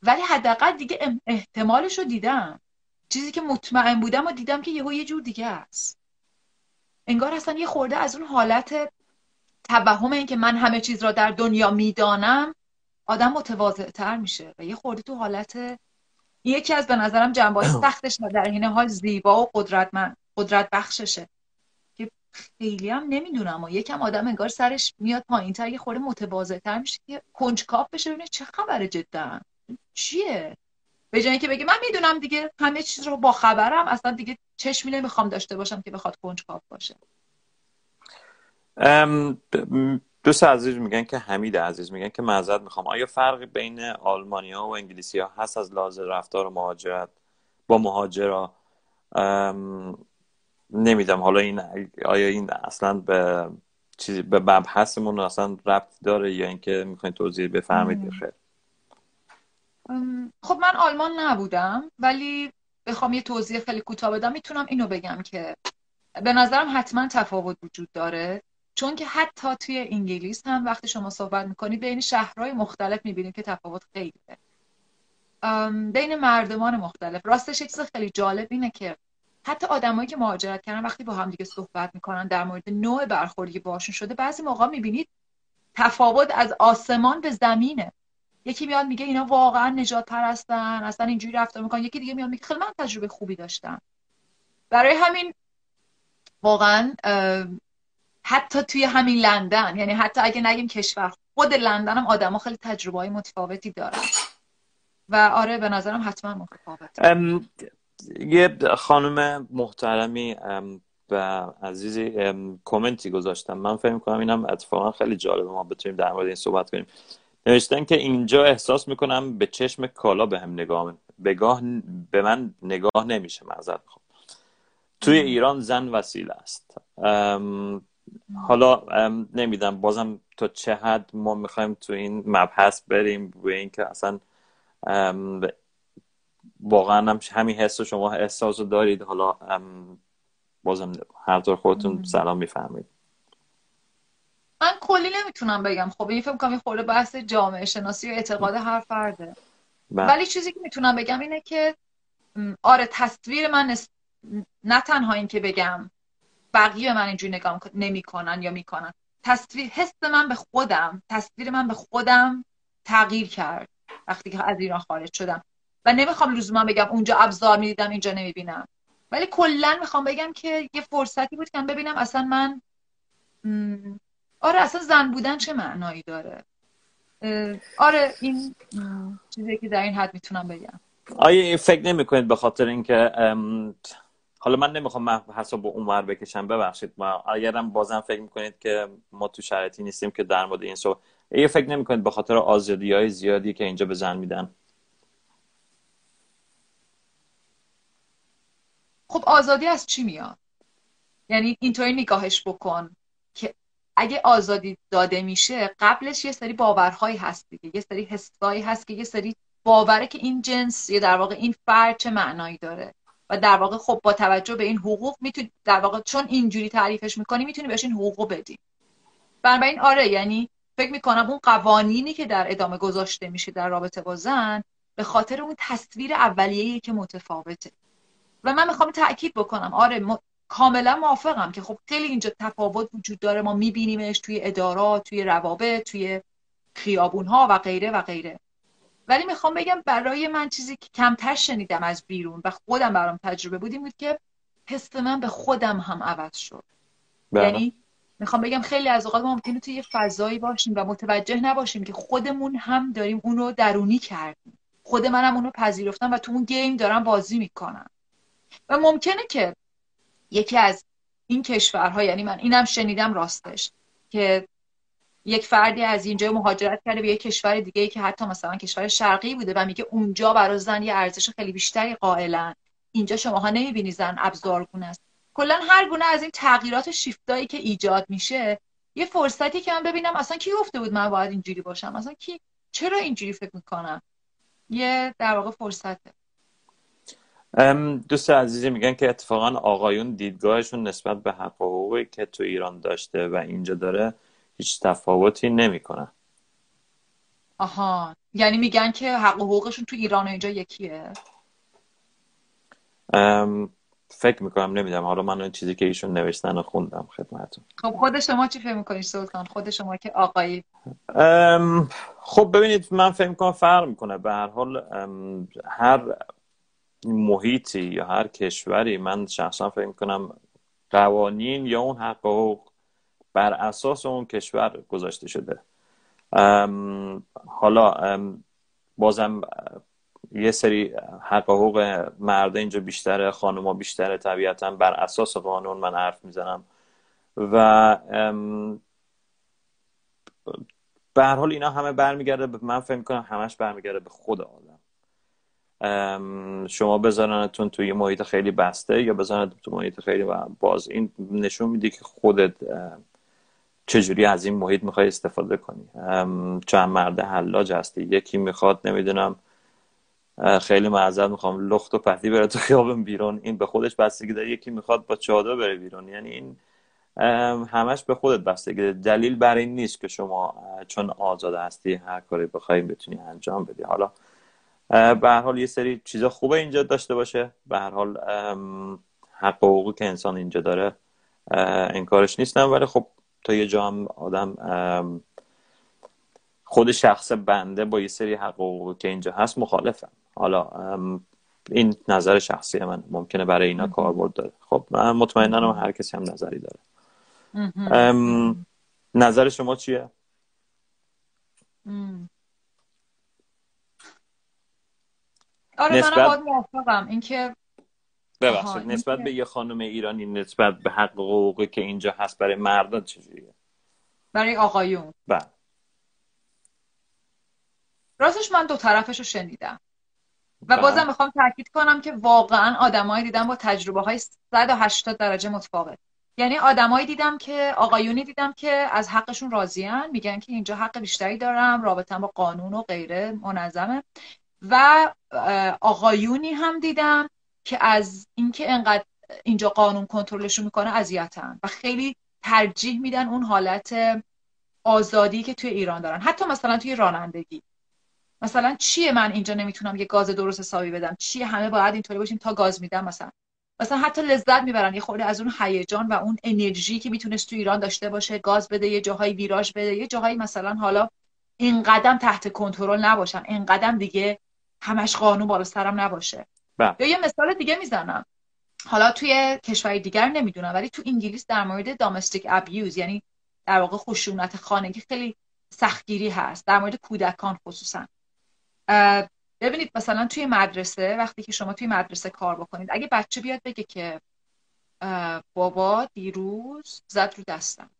ولی حداقل دیگه احتمالش رو دیدم. چیزی که مطمئن بودم و دیدم که یهو یه جور دیگه است. انگار اصلا یه خورده از اون حالت توهم این که من همه چیز را در دنیا می‌دانم آدم متواضع تر میشه و یه خورده تو حالت یکی از به نظرم جنبه سختش و در این حال زیبا و قدرت قدرت بخششه خیلی هم نمی‌دونم. و یکم آدم انگار سرش میاد پایین تر یه خورده متواضع تر میشه که کنجکاف بشه ببینه چه خبره جدا. چیه؟ به جای اینکه بگه من می‌دونم دیگه همه چیز رو با خبرم. اصلا دیگه چشمی نمی‌خوام داشته باشم که بخواد کنجکاو باشه. دوست عزیز میگن که حمید عزیز میگن که معذرت می‌خوام. آیا فرقی بین آلمانیا و انگلیسی ها هست از لحاظ رفتار مهاجرت با مهاجرا؟ نمیدم. حالا این آیا این اصلا به چیزی به مبحثمون اصلا ربط داره یا اینکه می‌خواین توضیح بفرمایید خیر؟ خب من آلمان نبودم ولی بخوام یه توضیح خیلی کوتاه بدم. می‌تونم اینو بگم که به نظرم حتما تفاوت وجود داره. چون که حتی توی انگلیس هم وقتی شما صحبت می‌کنید بین شهرهای مختلف می‌بینید که تفاوت خیلیه. بین مردمان مختلف. راستش چیز خیلی جالب اینه که حتی آدمایی که مهاجرت کردن وقتی با هم دیگه صحبت می‌کنن در مورد نوع برخوردی که باشون شده بعضی موقع می‌بینید تفاوت از آسمان به زمینه. یکی میاد میگه اینا واقعا نجات پرستن اصلا اینجوری رفتار می‌کنن. یکی دیگه میاد میگه خیلی من تجربه خوبی داشتم. برای همین واقعا حتی توی همین لندن یعنی حتی اگه نگیم کشور خود لندن هم آدم ها خیلی تجربه های متفاوتی دارن. و آره به نظرم حتما متفاوت یه خانم محترمی و عزیزی کامنتی گذاشتم. من فکر کنم اینم اتفاقا خیلی جالبه ما بتونیم در مورد این صحبت کنیم. نوشتن که اینجا احساس می‌کنم به چشم کالا به هم نگاه بگاه به من نگاه نمیشه معذرت خب توی ایران زن وسیله است. حالا نمیدم بازم تا چه حد ما می‌خوایم تو این مبحث بریم به اینکه اصلا واقعا هم همین حس شما احساس رو دارید. حالا بازم هر طور خودتون سلام می‌فهمید من کلی نمی‌تونم بگم. خب این فکر کنم خورده بحث جامعه شناسی و اعتقاد هر فرده. بله. ولی چیزی که می‌تونم بگم اینه که آره تصویر من نه تنها این که بگم بقیه من اینجوری نگاه نمی‌کنن یا می‌کنن. تصویر حس من به خودم تصویر من به خودم تغییر کرد وقتی که از ایران خارج شدم. و نمی‌خوام لزوما بگم اونجا ابزار می‌دیدم اینجا نمی‌بینم. ولی کلا می‌خوام بگم که یه فرصتی بود که ببینم اصلا من آره اصلا زن بودن چه معنایی داره؟ آره این چیزی که در این حد می‌تونم بگم. آیا فکر نمی کنید به خاطر اینکه حالا من نمی‌خوام حساب عمر بکشم ببخشید ما اگرم بازم فکر می‌کنید که ما تو شرایطی نیستیم که در مورد این سو یه فکر نمی‌کنید به خاطر آزادی های زیادی که اینجا به زن میدن؟ خب آزادی از چی میاد؟ یعنی اینطوری نگاهش بکن که اگه آزادی داده میشه قبلش یه سری باورهایی هست دیگه. یه سری حسایی هست که یه سری باوره که این جنس یا در واقع این فرد چه معنایی داره؟ و در واقع خب با توجه به این حقوق می‌تونی در واقع چون اینجوری تعریفش می‌کنی می‌تونی بهش این حقوق بدی. بنابراین آره یعنی فکر می‌کنم اون قوانینی که در ادامه گذاشته میشه در رابطه با زن به خاطر اون تصویر اولیه‌ای که متفاوته. و من می‌خوام تاکید بکنم. آره کاملا موافقم که خب خیلی اینجا تفاوت وجود داره. ما میبینیمش توی ادارات توی روابط توی خیابون ها و غیره و غیره. ولی می‌خوام بگم برای من چیزی که کمتر شنیدم از بیرون و خودم برام تجربه بودیم بود که حس من به خودم هم عوض شد. بله. یعنی می‌خوام بگم خیلی از اوقات ما ممکنه توی یه فضایی باشیم و متوجه نباشیم که خودمون هم داریم اونو درونی کردیم. خود منم اونو پذیرفتم و تو اون گیم دارم بازی می‌کنم. و ممکنه که یکی از این کشورها یعنی من اینم شنیدم راستش که یک فردی از اینجا مهاجرت کرده به یک کشور دیگه ای که حتی مثلا کشور شرقی بوده و میگه اونجا برای زن یه ارزش خیلی بیشتری قائلن. اینجا شماها نمی‌بینی زن ابزارگون است. کلا هر گونه از این تغییرات شیفتایی که ایجاد میشه یه فرصتی که من ببینم اصلا کی گفته بود من باید اینجوری باشم؟ اصلا کی؟ چرا اینجوری فکر می‌کنم؟ یه در واقع فرصته. دوست عزیزی میگن که اتفاقا آقایون دیدگاهشون نسبت به حق و حقوقی که تو ایران داشته و اینجا داره هیچ تفاوتی نمی‌کنه آها. یعنی میگن که حق و حقوقشون تو ایران و اینجا یکیه؟ فکر می‌کنم نمی‌دونم. حالا من اون چیزی که ایشون نوشتن رو خوندم خدمتتون. خب خود شما چی فکر می‌کنید سلطان؟ خود شما که آقایی. خب ببینید من فکر می‌کنم فرق می‌کنه. به هر حال هر محیطی یا هر کشوری من شخصا فکر می‌کنم قوانین یا اون حق حقوق بر اساس اون کشور گذاشته شده. حالا بازم یه سری حق حقوق مرده اینجا بیشتره خانوما بیشتره طبیعتا بر اساس قانون من حرف می‌زنم. و به هر حال اینا همه برمیگرده من فکر می‌کنم همش برمیگرده به خود آدم. شما بذارنتون توی محیط خیلی بسته یا بذارنتون تو محیط خیلی باز این نشون میده که خودت چجوری از این محیط می‌خوای استفاده کنی؟ چند مرده حلاج هستی؟ یکی می‌خواد نمی‌دونم خیلی معذرت می‌خوام لخت و پهی بره تو خیابون بیرون این به خودش بستگی داره. یکی می‌خواد با چادر بره بیرون. یعنی این همش به خودت بستگی داره. دلیل بر این نیست که شما چون آزاد هستی هر کاری بخوای بتونی انجام بدی. حالا به هر حال یه سری چیزا خوبه اینجا داشته باشه. به هر حال حق و حقوقی که انسان اینجا داره. انکارش نیستم ولی خب تا یه جا هم آدم خود شخص بنده با یه سری حق و حقوقی که اینجا هست مخالفم. حالا این نظر شخصی من ممکنه برای اینا کاربرد داره. خب من مطمئنا هر کسی هم نظری داره. نظر شما چیه؟ آره نسبت... من اینکه ببخشید نسبت به یه خانم ایرانی نسبت به حق حقوقی که اینجا هست برای مردان چجوریه؟ برای آقایون. بله. راستش من دو طرفش رو شنیدم. و بله. بازم می‌خوام تاکید کنم که واقعا آدمایی دیدم با تجربه های 180 درجه متفاوت. یعنی آدمایی دیدم که آقایونی دیدم که از حقشون راضیان میگن که اینجا حق بیشتری دارم رابطه با قانون و غیره منظمه. و آقایونی هم دیدم که از اینکه انقدر اینجا قانون کنترلشون می‌کنه اذیتن و خیلی ترجیح میدن اون حالت آزادی که توی ایران دارن. حتی مثلا توی رانندگی. مثلا چیه من اینجا نمی‌تونم یه گاز درست حسابی بدم؟ چیه همه باید اینطوری باشیم تا گاز میدم مثلا؟ مثلا حتی لذت می‌برن. یه خورده از اون هیجان و اون انرژی که می‌تونست تو ایران داشته باشه گاز بده یه جاهای ویراژ بده یه جاهایی مثلا حالا این قدم تحت کنترل نباشن. این قدم دیگه همش قانون بالا سرم نباشه. بله. یا یه مثال دیگه می‌زنم. حالا توی کشور دیگر نمی‌دونم ولی تو انگلیس در مورد دامستیک ابیوز یعنی در واقع خشونت خانگی خیلی سختگیری هست در مورد کودکان خصوصا. ببینید مثلا توی مدرسه وقتی که شما توی مدرسه کار بکنید اگه بچه بیاد بگه که بابا دیروز زد رو دستم.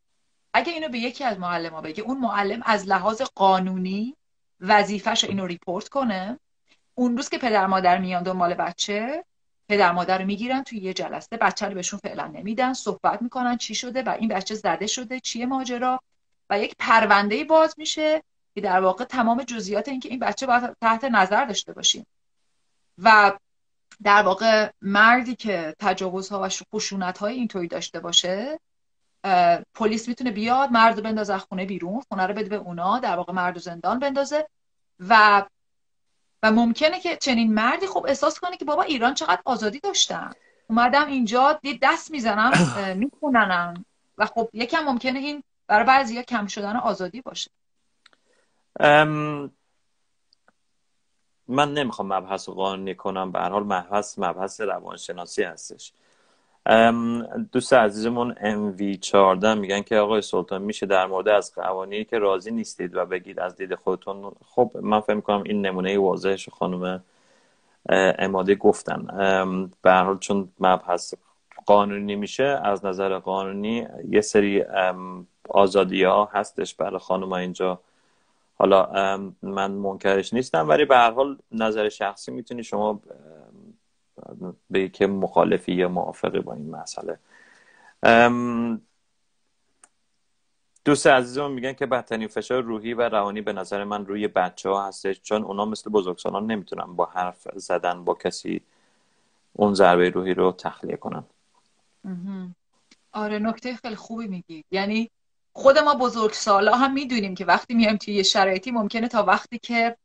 اگه اینو به یکی از معلم ها بگه اون معلم از لحاظ قانونی وظیفش اینو ریپورت کنه. اون روز که پدر مادر میان دنبال بچه پدر مادر رو می‌گیرن توی یه جلسه بچه رو بهشون فعلا نمیدن صحبت می‌کنن چی شده و این بچه زده شده چیه ماجرا؟ و یک پرونده باز میشه که در واقع تمام جزئیات اینکه این بچه باید تحت نظر داشته باشیم. و در واقع مردی که تجاوزها و خشونت های اینطوری داشته باشه پلیس می‌تونه بیاد مرد بندازه خونه بیرون خونه رو بده به اونا در واقع مرد و زندان بندازه و و ممکنه که چنین مردی خب احساس کنه که بابا ایران چقدر آزادی داشتن. اومدم اینجا دست می‌زنم میخوننم. و خب یکم ممکنه این برای بعضی کم شدن آزادی باشه. من نمی‌خوام مبحث قانونی کنم. به هر حال مبحث مبحث روانشناسی هستش. دوست عزیزمون MV14 میگن که آقای سلطان میشه در مورد از قوانینی که راضی نیستید و بگید از دید خودتون. خب من فکر کنم این نمونه واضحش خانم اماده گفتن. به حال چون مبحث قانونی میشه از نظر قانونی یه سری آزادی ها هستش برای خانم اینجا. حالا من منکرش نیستم ولی به هر حال نظر شخصی می‌تونی شما به که مخالفی یا موافقی با این مسئله. دوست عزیزم میگن که بدترین فشار روحی و روانی به نظر من روی بچه ها هستش چون اونا مثل بزرگسالان نمی‌تونن با حرف زدن با کسی اون ضربه روحی رو تخلیه کنن. آره نکته خیلی خوبی میگی. یعنی خود ما بزرگ سالا هم می‌دونیم که وقتی میایم توی یه شرایطی ممکنه تا وقتی که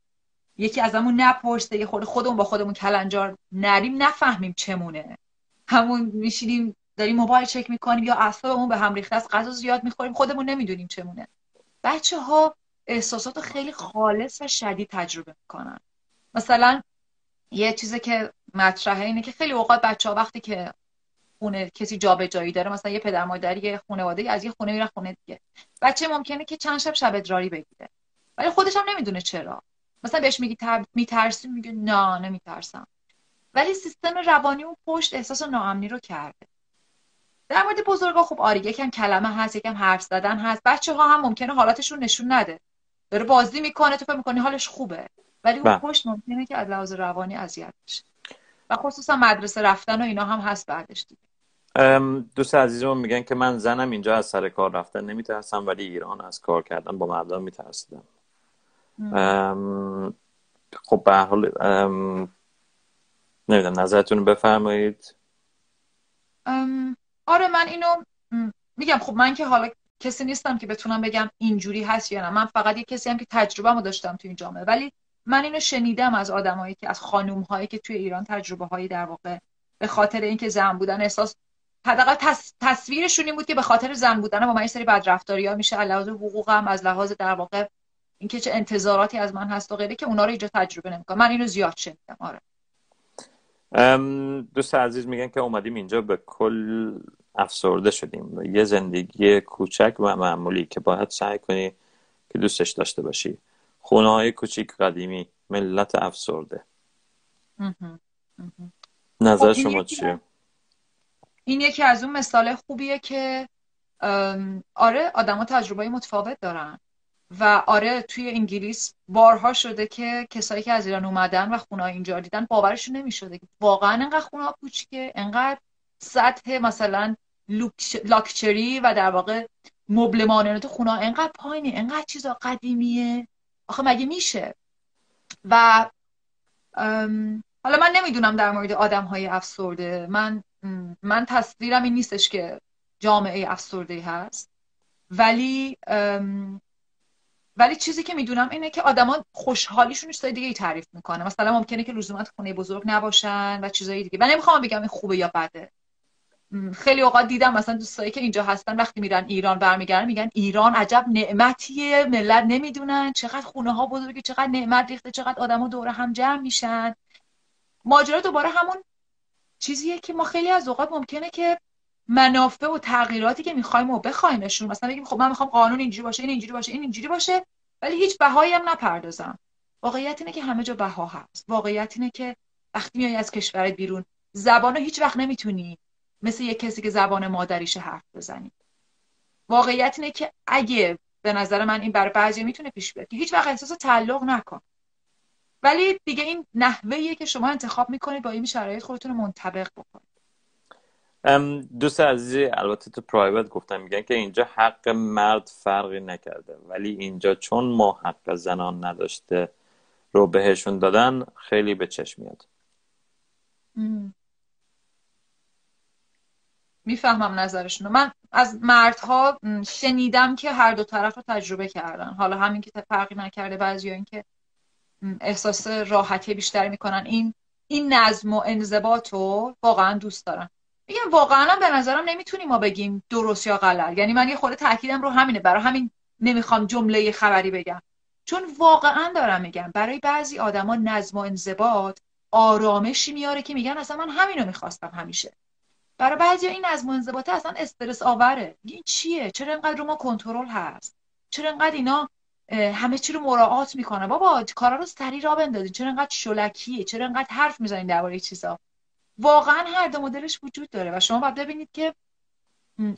یکی ازمون نپرسه یه خود خودمون با خودمون کلنجار نریم نفهمیم چمونه. همون میشینیم داریم موبایل چک می‌کنیم یا اعصابمون به هم ریخته از غذا زیاد می‌خوریم خودمون نمی‌دونیم چمونه. بچه ها احساسات خیلی خالص و شدید تجربه می‌کنن. مثلا یه چیزی که مطرحه اینه که خیلی اوقات بچه ها وقتی که خونه کسی جابجایی داره مثلا یه پدر مادری یه خانواده از یه خونه میره خونه دیگه. بچه ممکنه که چند شب شب ادراری بگیره. ولی خودش هم نمی‌دونه چرا. مثلا بهش میگی تب... میترسی میگه نه نمیترسم. ولی سیستم روانی اون پشت احساس ناامنی رو کرده. در مورد بزرگا خب آره یکم کلمه هست یکم حرف زدن هست. بچه ها هم ممکنه حالاتشون نشون نده. داره بازی می‌کنه تو فکر می‌کنی حالش خوبه. ولی اون بله. پشت ممکنه که از لحاظ روانی اذیت بشه. و خصوصا مدرسه رفتن و اینا هم هست بعدش دیگه. دوست عزیزم میگن که من زنم اینجا از سر کار رفتن. نمیترسم ولی ایران از کار کردن با مردم میترسیدم. خب به حال نمی‌دونم نظرتون بفرمایید. آره من اینو میگم خب من که حالا کسی نیستم که بتونم بگم اینجوری هست یا نه. من فقط یه کسی هم که تجربه رو داشتم تو این جامعه. ولی من اینو شنیدم از آدمایی که از خانوم هایی که توی ایران تجربه هایی در واقع به خاطر اینکه زن بودن احساس حداقل تص... تصویرشون این بود که به خاطر زن بودن با من این سری بدرفتاری ها میشه از لحاظ حقوقم از لحاظ در واقع اینکه چه انتظاراتی از من هست و غیره که اونا رو اینجا تجربه نمی‌کنم. من اینو زیاد شنیدم آره. دوست عزیز میگن که اومدیم اینجا به کل افسرده شدیم. یه زندگی کوچک و معمولی که باید سعی کنی که دوستش داشته باشی. خونه های کوچیک قدیمی ملت افسرده. نظر خب شما چیه؟ این یکی از اون مثال خوبیه که آره آدما تجربه متفاوت دارن. و آره توی انگلیس بارها شده که کسایی که از ایران اومدن و خونه اینجا دیدن باورشون نمی‌شده واقعا انقدر خونه ها کوچیکه انقدر سطح مثلا لاکچری و در واقع مبل مانعنات خونه انقدر پایینه انقدر چیزا قدیمیه. آخه مگه میشه؟ و حالا من نمی‌دونم در مورد آدم های افسرده. من من تصویرم این نیستش که جامعه افسرده هست. ولی ولی چیزی که می‌دونم اینه که آدما خوشحالیشون چیزای دیگه ای تعریف می‌کنه مثلا ممکنه که لزومت خونه بزرگ نباشن و چیزای دیگه. من نمی‌خوام بگم این خوبه یا بده. خیلی اوقات دیدم مثلا دوستایی که اینجا هستن وقتی میرن ایران برمیگردن میگن ایران عجب نعمتیه ملت نمی‌دونن چقدر خونه ها بزرگه چقدر نعمت ریخته چقدر آدما دور هم جمع میشن. ماجرا دوباره همون چیزیه که ما خیلی از اوقات ممکنه که منافع و تغییراتی که می‌خوایم و بخوایمشون مثلا بگیم خب من می‌خوام قانون اینجوری باشه این اینجوری باشه این اینجوری باشه ولی هیچ بهایی هم نپردازم. واقعیت اینه که همه جا بها هست. واقعیت اینه که وقتی میای از کشورت بیرون زبان هیچ وقت نمی‌تونی مثل یک کسی که زبان مادریش حرف بزنی. واقعیت اینه که اگه به نظر من این برای بعضی می‌تونه پیش بیاد که هیچ وقت احساس تعلق نکن. ولی دیگه این نحوهیه که شما انتخاب می‌کنید با این شرایط خودتون رو منطبق بکنید. دوست عزیزی البته تو پرایوت گفتم میگن که اینجا حق مرد فرقی نکرده. ولی اینجا چون ما حق زنان نداشته رو بهشون دادن خیلی به چشم میاد. می‌فهمم نظرشون من از مردها شنیدم که هر دو طرف رو تجربه کردن. حالا همین که فرقی نکرده بعضی اینکه احساس راحتی بیشتری می‌کنن. این این نظم و انضباط رو واقعا دوست دارن میگم واقعا به نظرم نمی‌تونیم ما بگیم درست یا غلط. یعنی من یه خورده تاکیدم رو همینه. برای همین نمی‌خوام جمله خبری بگم. چون واقعا دارم میگم برای بعضی آدما نظم و انضباط آرامشی میاره که میگن اصلا من همینو می‌خواستم همیشه. برای بعضی این نظم و انضباط اصلا استرس آوره. این چیه؟ چرا انقدر رو ما کنترل هست؟ چرا انقدر اینا همه چی رو مراعات می‌کنه؟ بابا کارا رو سری را بندازین. چرا انقدر شلکیه؟ چرا انقدر حرف می‌زنین درباره چیزا؟ واقعا هر دو مدلش وجود داره و شما باید ببینید که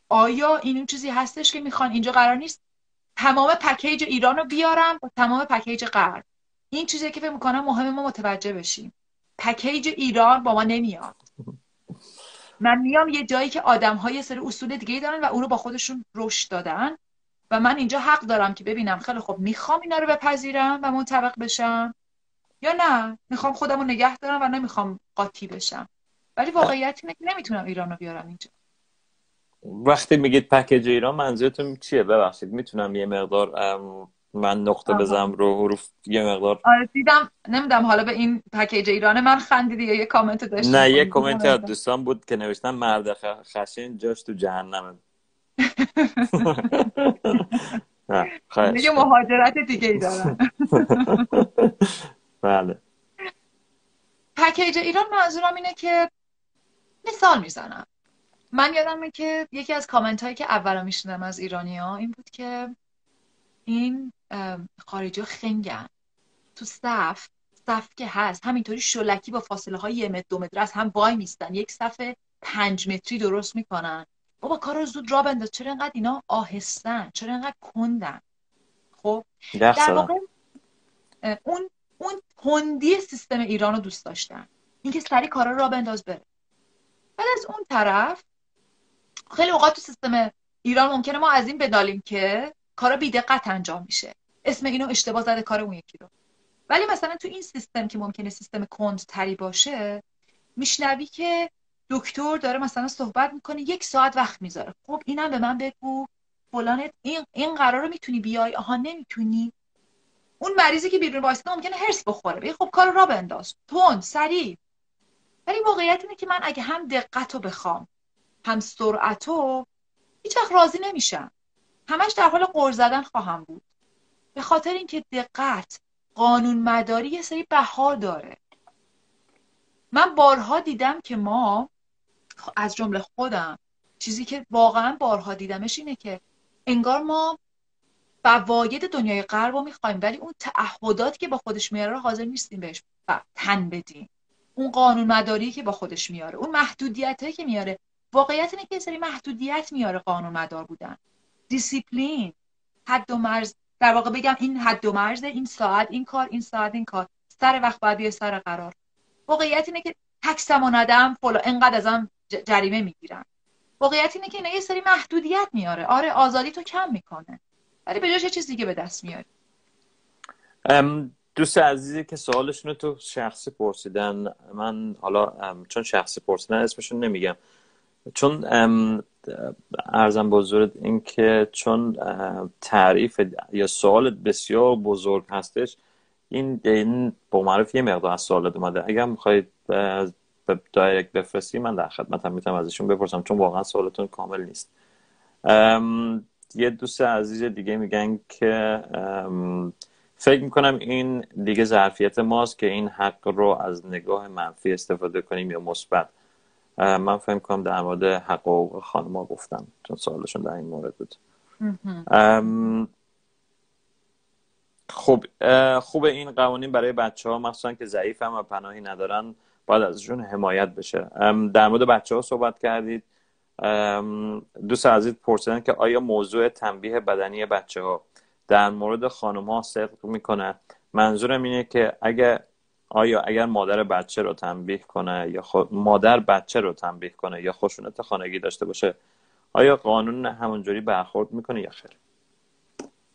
آیا این اون چیزی هستش که می‌خوان اینجا قرار نیست؟ تمام پکیج ایران رو بیارم با تمام پکیج غرب. این چیزی که فکر می‌کنم مهم ما متوجه بشیم. پکیج ایران با ما نمیاد. من میام یه جایی که آدم های سری اصول دیگه دارن و اونو با خودشون رشد دادن و من اینجا حق دارم که ببینم خیلی خب می‌خوام اینا رو بپذیرم و منطبق بشم یا نه؟ می‌خوام خودم رو نگه دارم و نمی‌خوام قاطی بشم. ولی واقعیت اینه که نمی‌تونم ایران رو بیارم اینجا. وقتی میگید پکیج ایران منظورتون چیه؟ ببخشید می‌تونم یه مقدار من نقطه بزنم رو حروف یه مقدار. آره دیدم نمیدم حالا به این پکیج ایران من خندیدی یا یه کامنت داشتم نه یه کامنت از دوستان بود که نوشتن مرد خشین جاش تو جهنمه یه مهاجرت دیگه ای دارن بله. پکیج ایران منظورم اینه که مثال می‌زنم. من یادمه که یکی از کامنت هایی که اولا میشنم از ایرانی ها این بود که این خارجی ها خنگن. تو صف صف که هست همینطوری شلکی با فاصله های یه متر دو متر از هم وای میستن. یک صف پنج متری درست می‌کنن. بابا کار رو زود را بنداز. چرا انقدر اینا آهستن؟ چرا انقدر کندن؟ خب در واقع اون اون کندی سیستم ایران رو دوست داشتن. اینکه سری کارا را بنداز بره. بعد از اون طرف خیلی اوقات تو سیستم ایران ممکنه ما از این بدالیم که کارا بی دقت انجام میشه. اسم اینو اشتباه زده کار اون یکی رو. ولی مثلا تو این سیستم که ممکنه سیستم کند تری باشه میشنوی که دکتر داره مثلا صحبت می‌کنه یک ساعت وقت می‌ذاره. خب اینم به من بگو فلان این این قرار رو می‌تونی بیای؟ آها نمی‌تونی. اون مریضی که بیرون وایساده ممکنه هرس بخوره. بگی خب کار را بنداز. تون سریع. ولی واقعیت اینه که من اگه هم دقت رو بخوام هم سرعت رو هیچ وقت راضی نمیشم. همش در حال قرض زدن خواهم بود. به خاطر اینکه دقت قانون مداری یه سری بها داره. من بارها دیدم که ما از جمله خودم چیزی که واقعا بارها دیدمش اینه که انگار ما فواید دنیای غرب رو می‌خوایم ولی اون تعهداتی که با خودش میاره حاضر نیستیم بهش تن بدیم. اون قانون مداری که با خودش میاره اون محدودیت که میاره. واقعیت اینه که سری محدودیت میاره قانون مدار بودن. دیسیپلین حد و مرز. در واقع بگم این حد و مرز این ساعت این کار این ساعت این کار. سر وقت باید سر قرار. واقعیت اینه که تکسمو ندم فلا انقدر ازم جریمه می‌گیرن. واقعیت اینه که اینا یه سری محدودیت میاره. آره آزادی تو کم می‌کنه. ولی به یه چیز دیگه به دست میاری. دوست عزیزی که سوالشون تو شخصی پرسیدن من حالا چون شخصی پرسیدن اسمشون نمیگم. چون ارزم بزرگ این که چون تعریف یا سوال بسیار بزرگ هستش این این با معرف یه مقدار از سوالات اومده. اگر می‌خواید دایرکت بفرستی من در خدمتم می‌تونم ازشون بپرسم چون واقعا سوالتون کامل نیست. یه دوست عزیز دیگه میگن که فکر می‌کنم این دیگه ظرفیت ماست که این حق رو از نگاه منفی استفاده کنیم یا مثبت. من فکر کنم در مورد حقوق خانما گفتم چون سوالشون در این مورد بود. خوب خوب این قوانین برای بچه ها مخصوصا که ضعیف هم و پناهی ندارن باید ازشون حمایت بشه. در مورد بچه ها صحبت کردید. دوست عزیز پرسیدن که آیا موضوع تنبیه بدنی بچه ها در مورد خانم ها صدق می‌کنه. منظورم اینه که اگر آیا اگر مادر بچه رو تنبیه کنه یا مادر بچه رو تنبیه کنه یا خشونت خانگی داشته باشه آیا قانون همونجوری برخورد می‌کنه یا خیر؟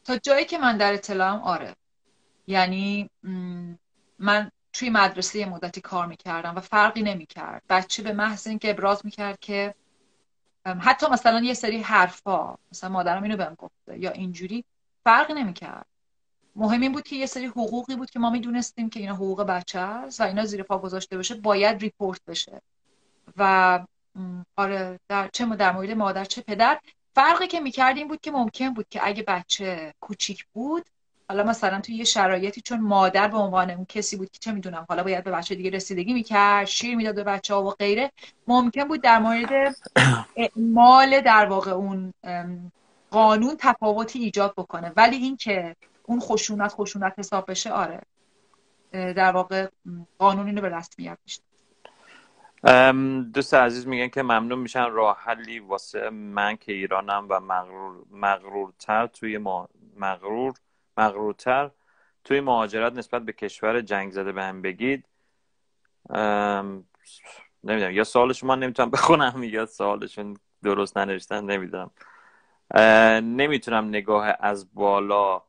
تا جایی که من در اطلاعم آره. یعنی من توی مدرسه یه مدتی کار می‌کردم و فرقی نمی‌کرد. بچه به محض اینکه ابراز می‌کرد که حتی مثلا یه سری حرفا مثلا مادرم اینو بهم گفته یا اینجوری فرقی نمی‌کرد. مهم این بود که یه سری حقوقی بود که ما می‌دونستیم که اینا حقوق بچه است و اینا زیر پا گذاشته بشه باید ریپورت بشه. و آره در چه در مورد مادر چه پدر. فرقی که می‌کردیم بود که ممکن بود که اگه بچه کوچیک بود حالا مثلا توی یه شرایطی چون مادر به عنوان اون کسی بود که چه می‌دونم حالا باید به بچه دیگه رسیدگی می‌کرد شیر می‌داد به بچه ها و غیره ممکن بود در مورد مال در واقع اون قانون تفاوتی ایجاد بکنه. ولی اینکه اون خشونت خشونت حساب بشه آره. در واقع قانون اینو به رسمیت میشه دوست عزیز میگن که ممنون میشن. راه حلی واسه من که ایرانم و مغرور مغرورتر توی ما مغرور مغرورتر توی مهاجرت نسبت به کشور جنگ زده به هم بگید. نمی‌دونم. یا سوالشون من نمی‌تونم بخونم. یا سوالشون درست ننوشتن نمی‌دونم. نمی‌تونم نگاه از بالا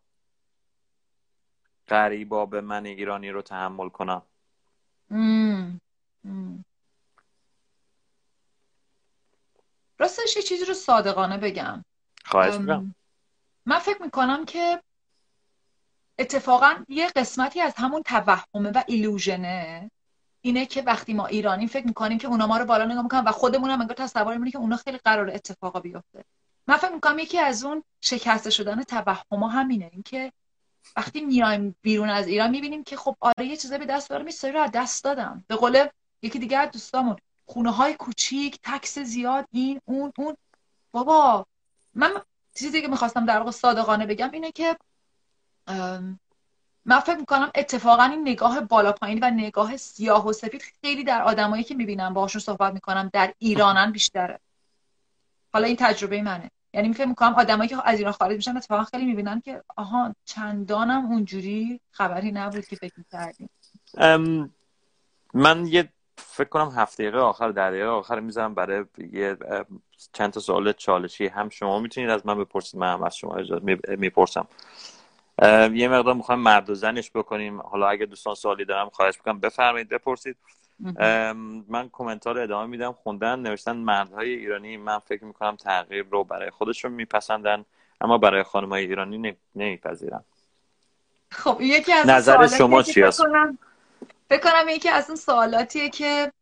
قریبا به من ایرانی رو تحمل کنم. راستش یه چیزی رو صادقانه بگم. خواهش می‌کنم. من فکر می‌کنم که اتفاقا یه قسمتی از همون توهمه و ایلوژنه اینه که وقتی ما ایرانی فکر می‌کنیم که اونا ما رو بالا نگاه می‌کنن و خودمون هم انگار تصور می‌کنیم که اونا خیلی قرار اتفاقا بیفته. من فکر می‌کنم یکی از اون شکسته شدن توهم همینه اینکه وقتی میایم بیرون از ایران می‌بینیم که خب آره یه چیزا به دست دارم این رو از دست دادم. به قول یکی دیگه از دوستامون خونه های کوچیک تکس زیاد این اون اون. بابا من چیزی که می‌خواستم در واقع صادقانه بگم اینه که من فکر می‌کنم اتفاقا این نگاه بالا پایین و نگاه سیاه و سفید خیلی در آدمایی که می‌بینم باهاشون صحبت می‌کنم در ایرانن بیشتره. حالا این تجربه منه. یعنی فکر می‌کنم آدمایی که از ایران خارج میشن اتفاقا خیلی می‌بینن که آها چندانم اونجوری خبری نبود که فکر می‌کردیم. من یه فکر کنم هفته دقیقه آخر در دقیقه آخر می‌ذارم برای یه چند تا سوال چالشی هم شما می‌تونید از من بپرسید من هم از شما می‌پرسم. یه مقدار می‌خوایم مرد و زنش بکنیم. حالا اگه دوستان سوالی دارم خواهش می‌کنم بفرمایید بپرسید. من کومنتار ادامه میدم. خوندن نوشتن مردهای ایرانی من فکر می‌کنم تغییر رو برای خودشون میپسندن اما برای خانم های ایرانی نمیپذیرن. خب یکی از نظر شما چی هست؟ فکر کنم یکی از اون سوالاتیه که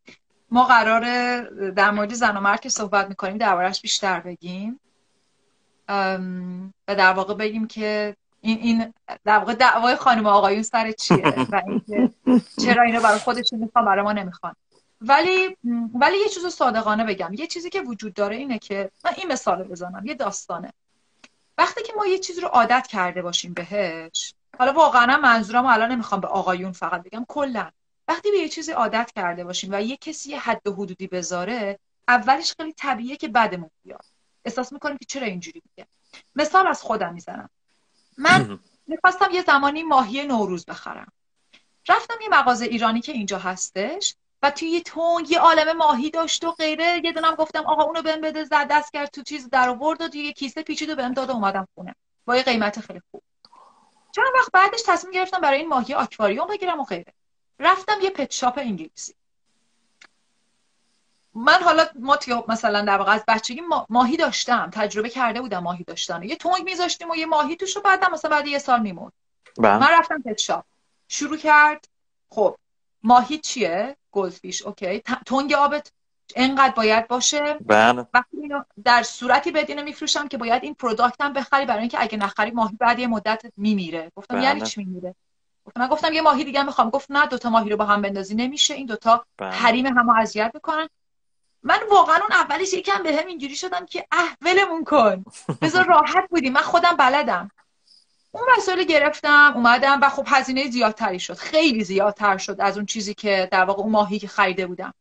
ما قرار در مورد زن و مرد که صحبت می‌کنیم دربارش بیشتر بگیم. و در واقع بگیم که این این در واقع دعوای خانم آقایون سر چیه و اینکه چرا اینو برای خودشون می‌خوان برای ما نمی‌خوان. ولی ولی یه چیز صادقانه بگم. یه چیزی که وجود داره اینه که من این مثال بزنم یه داستانه. وقتی که ما یه چیز رو عادت کرده باشیم بهش حالا واقعا منظورم الان نمی‌خوام به آقایون فقط بگم کلا. وقتی به یه چیزی عادت کرده باشیم و یه کسی حد و حدودی بذاره اولش خیلی طبیعیه که بدمون بیاد. احساس می‌کنیم که چرا اینجوری میگه. مثال از خودم می‌زنم. من می‌خواستم یه زمانی ماهی نوروز بخرم. رفتم یه مغازه ایرانی که اینجا هستش و توی یه تون یه عالم ماهی داشت و غیره. یه دونم گفتم آقا اونو بهم بده. زد دست کرد تو چیز در آورد و یه کیسه پیچید و بهم داد و اومدم خونه. با یه قیمت خیلی خوب. چند وقت بعدش تصمیم گرفتم برای این ماهی آکواریوم بگیرم و غیره. رفتم یه pet shop انگلیسی. من حالا ما مثلا در واقع از بچگی ماهی داشتم. تجربه کرده بودم ماهی داشتن. یه تنگ میذاشتیم و یه ماهی توش رو بعدم مثلا بعد یه سال میمون بله. من رفتم pet شروع کرد. خب ماهی چیه؟ goldfish okay. تنگ آبت انقدر باید باشه. بله. وقتی اینو در صورتی به اینه میفروشم که باید این product هم بخری برای اینکه اگه نخری ماهی بعد یه مدت میمیره. گفتم یعنی بله. چی میمیره؟ من گفتم یه ماهی دیگه می‌خوام. گفت نه دوتا ماهی رو با هم بندازی. نمیشه. این دوتا بله. حریم همو اذیت می‌کنن. من واقعا اون اولش یکم به هم اینجوری شدم که اه ولمون کن. بذار راحت بودیم من خودم بلدم. اون مسئله گرفتم اومدم و خب هزینه زیادتری شد. خیلی زیادتر شد از اون چیزی که در واقع اون ماهی که خریده بودم.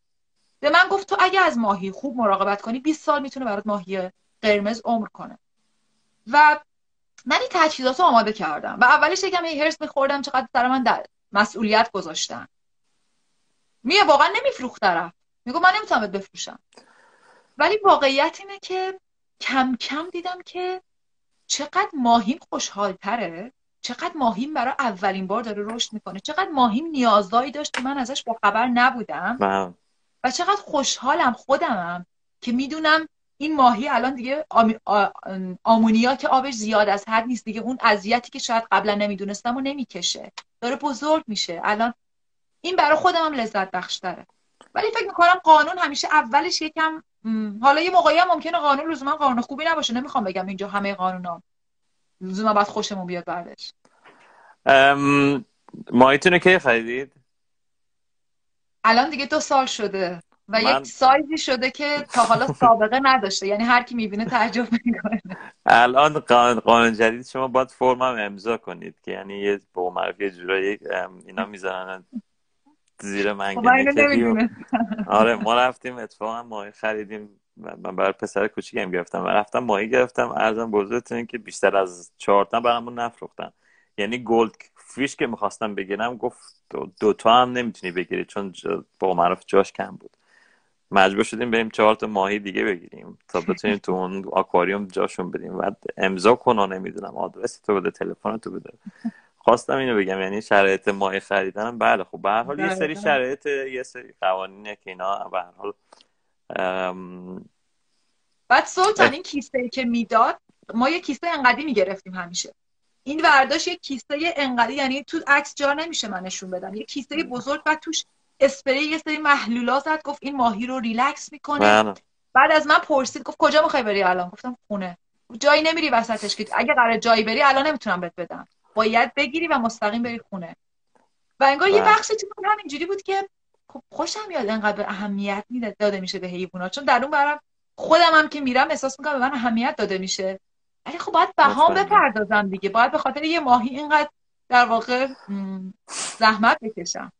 به من گفت تو اگه از ماهی خوب مراقبت کنی 20 سال می‌تونه برات ماهی قرمز عمر کنه. و من این تجهیزات رو آماده کردم. و اولش یکم یه هرس میخوردم چقدر سر من در مسئولیت گذاشتن. میه واقعا نمیفروخت طرف میگو من نمی‌تونم بفروشم. ولی واقعیت اینه که کم کم دیدم که چقدر ماهیم خوشحال تره چقدر ماهیم برای اولین بار داره رشد می‌کنه چقدر ماهیم نیازایی داشت که من ازش با خبر نبودم. و چقدر خوشحالم خودمم که می‌دونم این ماهی الان دیگه آمونیاک آبش زیاد از حد نیست دیگه اون اذیتی که شاید قبلا نمی‌دونستم و نمی‌کشه. داره بزرگ میشه. الان این برای خودم هم لذت بخشتره. ولی فکر می‌کنم قانون همیشه اولش یکم حالا یه موقعی هم ممکنه قانون لزوما قانون خوبی نباشه نمی‌خوام بگم اینجا همه قانون ها لزوما باید خوشمون بیاد بعدش. ماهیتونه که خریدید؟ الان دیگه دو سال شده و یک سایزی شده که تا حالا سابقه نداشته. یعنی هر کی می‌بینه تعجب می‌کنه. الان قانون جدید شما باید فرم هم امضا کنید که یعنی یه با معرفی جورایی اینا می‌زنن زیر منگنه آره ما رفتیم اتفاقا ماهی خریدیم. من برای پسر کوچیکم گرفتم. و رفتم ماهی گرفتم. ارزم بزرگتون که بیشتر از چهار تا برامون نفروختن. یعنی گلد فیش که می‌خواستم بگیرم گفت دوتا هم نمی‌تونی بگیری چون با معروف جاش کم بود. مجبور شدیم بریم چهار تا ماهی دیگه بگیریم تا بتونیم تو اون آکواریوم جاشون بدیم. بعد امضا کن نمی‌دونم آدرس تو بده تلفن تو بده. خواستم اینو بگم یعنی شرایط ماهی خریدنم بله خب به هر حال یه سری شرایط یه سری قوانینه که اینا به هر حال بعد سلطان این کیسه ای که می‌داد ما یه کیسه انقدی می‌گرفتیم همیشه. این ورداش یه کیسه انقدی یعنی تو عکس جا نمیشه من نشون بدم. یه کیسه بزرگ و توش اسپری یه سری محلولا زد گفت این ماهی رو ریلکس می‌کنه بله. بعد از من پرسید گفت کجا می‌خوای بری الان؟ گفتم خونه. جایی نمیری وسطش که اگه قرار جایی بری الان نمی‌تونم بهت بدم. باید بگیری و مستقیم بری خونه. و انگار یه بله. بخشی تو همینجوری بود که خب خوشم میاد انقدر به اهمیت داده میشه به حیوانات. چون در اون برم خودم هم که میرم احساس می‌کنم به من اهمیت داده میشه. ولی خب باید بهام بپردازم دیگه. باید به خاطر یه ماهی اینقدر در واقع زحمت بکشم.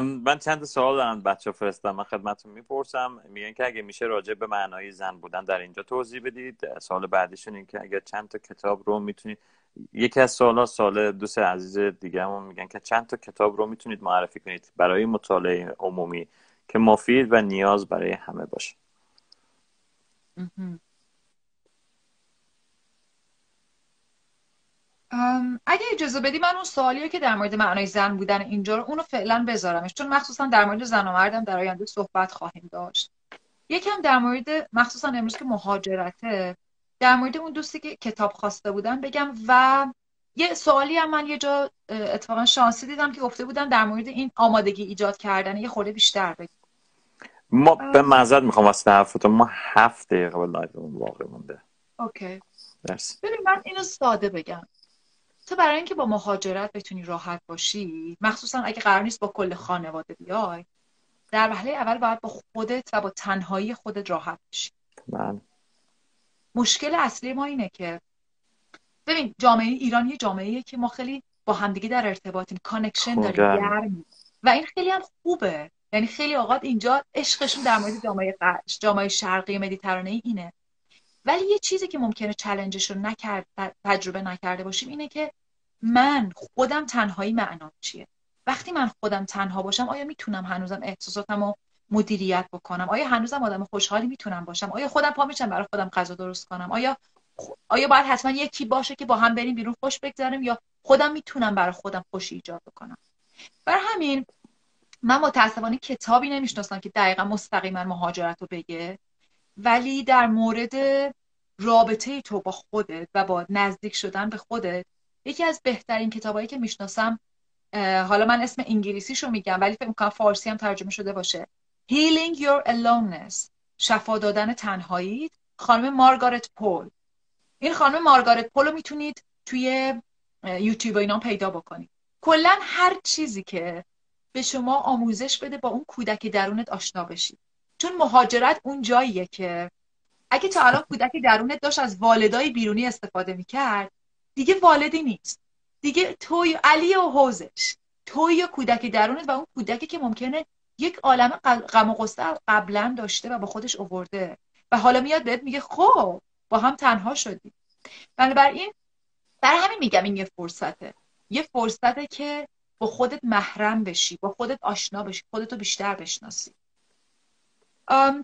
من چند سوال دارم بچه فرستم من خدمتتون می‌پرسم. میگن که اگه میشه راجع به معنای زن بودن در اینجا توضیح بدید. سوال بعدیشون این که اگر چند تا کتاب رو می‌تونید یکی از سوال دوست عزیز دیگه همون میگن که چند تا کتاب رو می‌تونید معرفی کنید برای مطالعه عمومی که مفید و نیاز برای همه باشه. اگه اجازه بدی من اون سوالی که در مورد معنای زن بودن اینجا رو اونو فعلا بذارمش. چون مخصوصا در مورد زن و مردم در آینده صحبت خواهیم داشت. یکم در مورد مخصوصا امروز که مهاجرته در مورد اون دوستی که کتاب خواسته بودن بگم و یه سوالی هم من یه جا اتفاقا شانسی دیدم که گفته بودن در مورد این آمادگی ایجاد کردن یه خورده بیشتر بگم. ما به معذرت می‌خوام واسه حرفتون ما هفت دقیقه به live واقع مونده. okay. ببین من اینو ساده بگم. تو برای اینکه با مهاجرت بتونی راحت باشی مخصوصا اگه قرار نیست با کل خانواده بیای در وهله اول باید با خودت و با تنهایی خودت راحت بشی من. مشکل اصلی ما اینه که ببین جامعه ایران یه جامعه که ما خیلی با همدیگه در ارتباطیم connection داریم و این خیلی هم خوبه. یعنی خیلی اوقات اینجا عشقشون در مورد جامعه جامعه شرقی مدیترانه اینه. ولی یه چیزی که ممکنه چلنجش رو نکرد تجربه نکرده باشیم اینه که من خودم تنهایی معنا چیه؟ وقتی من خودم تنها باشم آیا می‌تونم هنوزم احساساتم رو مدیریت بکنم؟ آیا هنوزم آدم خوشحالی می‌تونم باشم؟ آیا خودم پا میشم برای خودم غذا درست کنم؟ آیا آیا باید حتما یکی باشه که با هم بریم بیرون خوش بگذاریم یا خودم می‌تونم برای خودم خوشی ایجاد بکنم؟ بر همین من متاسفانه کتابی نمی‌شناسم که دقیقا مستقیما مهاجرت رو بگه. ولی در مورد رابطه تو با خودت و با نزدیک شدن به خودت یکی از بهترین کتابایی که می‌شناسم حالا من اسم انگلیسیشو میگم ولی فکر می‌کنم فارسی هم ترجمه شده باشه. Healing Your Aloneness شفا دادن تنهایی خانم مارگارت پول. این خانم مارگارت پول رو می‌تونید توی یوتیوب اینا پیدا بکنید. کلا هر چیزی که به شما آموزش بده با اون کودک درونت آشنا بشید. چون مهاجرت اون جاییه که اگه تا الان کودک درونت داشت از والدای بیرونی استفاده می‌کرد دیگه والدی نیست. دیگه توی علی و حوزش توی کودک درونت و اون کودکی که ممکنه یک عالم غم و غصه قبلا داشته و با خودش اوورده. و حالا میاد بهت میگه خب با هم تنها شدی بنابراین برای همین میگم این یه فرصته. یه فرصته که با خودت محرم بشی با خودت آشنا بشی خودتو بیشتر بشناسی.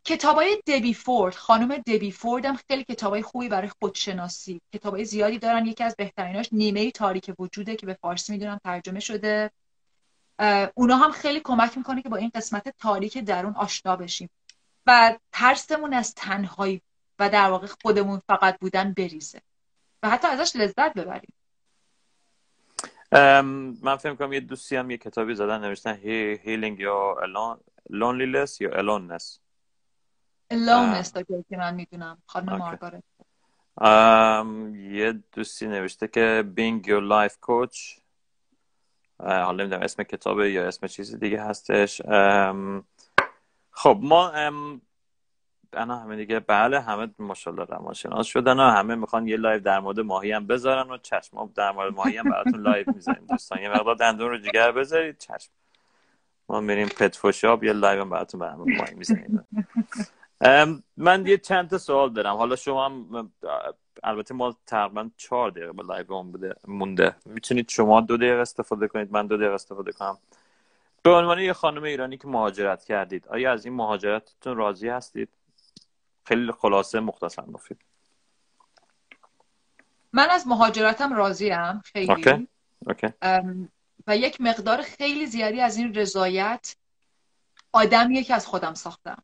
کتابای دبی فورد خانم دبی فورد هم خیلی کتابای خوبی برای خودشناسی کتابای زیادی دارن. یکی از بهتریناش نیمه تاریک وجوده که به فارسی می‌دونم ترجمه شده. اونا هم خیلی کمک می‌کنه که با این قسمت تاریک درون آشنا بشیم. و ترسمون از تنهایی و در واقع خودمون فقط بودن بریزه. و حتی ازش لذت ببریم. من فکر کنم یه دوستی هم یه کتابی زدن نوشتن healing یا loneliness یا aloneness aloneness که من می‌دونم خانم مارگارت. یه دوستی نوشته که being your life coach. حالا نمی‌دونم اسم کتابه یا اسم چیزی دیگه هستش. خب ما انا همه دیگه بله همه ماشاءالله روانشناس شدن و همه می‌خوان یه live در مورد ماهی هم بذارن و چشم. در مورد ماهی هم براتون live می‌ذاریم دوستان. یه مقدار دندون رو جگر بذارید چشم. ما میریم pet shop یه live هم براتون برا ماهی می‌ذاریم. من یه چند تا سوال دارم. حالا شما هم البته ما تقریبا چهار دقیقه به live بوده مونده. می‌تونید شما دو دقیقه استفاده کنید من دو دقیقه استفاده کنم. به عنوان یه خانم ایرانی که مهاجرت کردید آیا از این مهاجرتتون راضی هستید؟ خیلی خلاصه مختصر مفید من از مهاجرتم راضیم خیلی. اوکی. اوکی. و یک مقدار خیلی زیادی از این رضایت آدمیه که از خودم ساختم.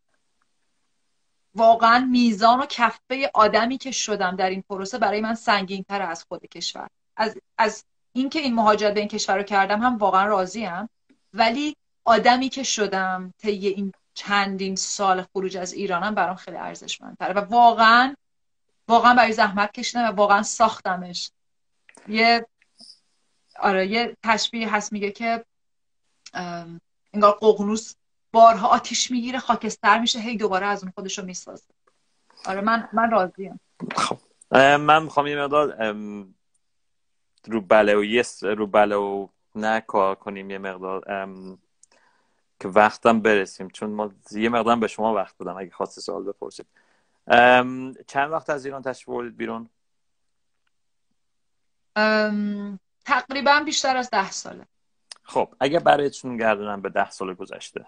واقعا میزان و کفه آدمی که شدم در این پروسه برای من سنگین تر از خود کشور. از, از اینکه این مهاجرت به این کشور رو کردم هم واقعا راضیم. ولی آدمی که شدم طی این چندین سال خروج از ایرانم برام خیلی ارزشمندتره و واقعا واقعا برای زحمت کشیدم و واقعا ساختمش. یه آره یه تشبیه هست میگه که انگار ققنوس بارها آتیش می‌گیره خاکستر میشه هی دوباره از اون خودشو می‌سازه. آره من من راضیم. خب. من می‌خوام یه مقدار رو بله و یس رو بله و نه کار کنیم یه مقدار. که وقتم برسیم. چون ما یه مقدار به شما وقت بدم اگه خواست سوال بپرسید. چند وقت از ایران تشریف بردید بیرون؟ تقریبا بیشتر از ده ساله. خب اگه برایتون گردونم به ده سال گذشته.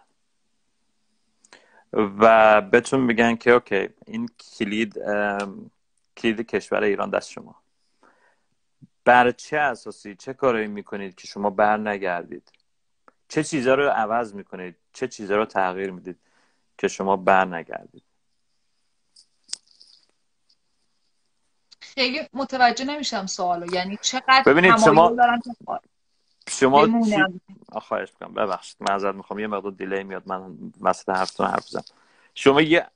و بهتون میگن که اوکی این کلید کلید کشور ایران دست شما. بر چه اساسی؟ چه کارایی می‌کنید که شما بر نگردید؟ چه چیزها رو عوض می‌کنید؟ چه چیزها رو تغییر می‌دید که شما بر نگردید؟ خیلی متوجه نمیشم سوالو. یعنی چقدر ببینید شما شما خواهش می‌کنم. ببخشید معذرت می‌خوام. یه مقدار دیلی میاد. من وسط حرفتون حرف بزنم. شما یه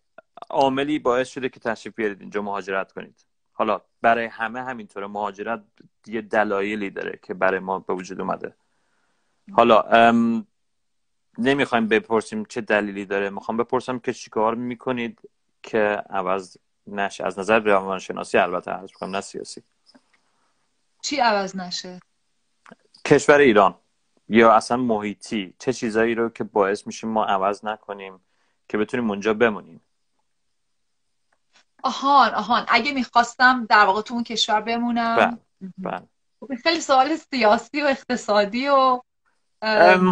عاملی باعث شده که تشریف بیارید اینجا مهاجرت کنید. حالا برای همه همینطوره. مهاجرت یه دلایلی داره که برای ما به وجود اومده. حالا نمی‌خوایم بپرسیم چه دلیلی داره. می‌خوام بپرسم که چیکار می‌کنید که عوض نشه. از نظر روانشناسی البته عرض می‌کنم نه سیاسی. چی عوض نشه؟ کشور ایران یا اصلا محیطی چه چیزایی رو که باعث میشیم ما عوض نکنیم که بتونیم اونجا بمونیم؟ آهان آهان. اگه می‌خواستم در واقع تو اون کشور بمونم. بله, بله. خب، خیلی سوال سیاسی و اقتصادی و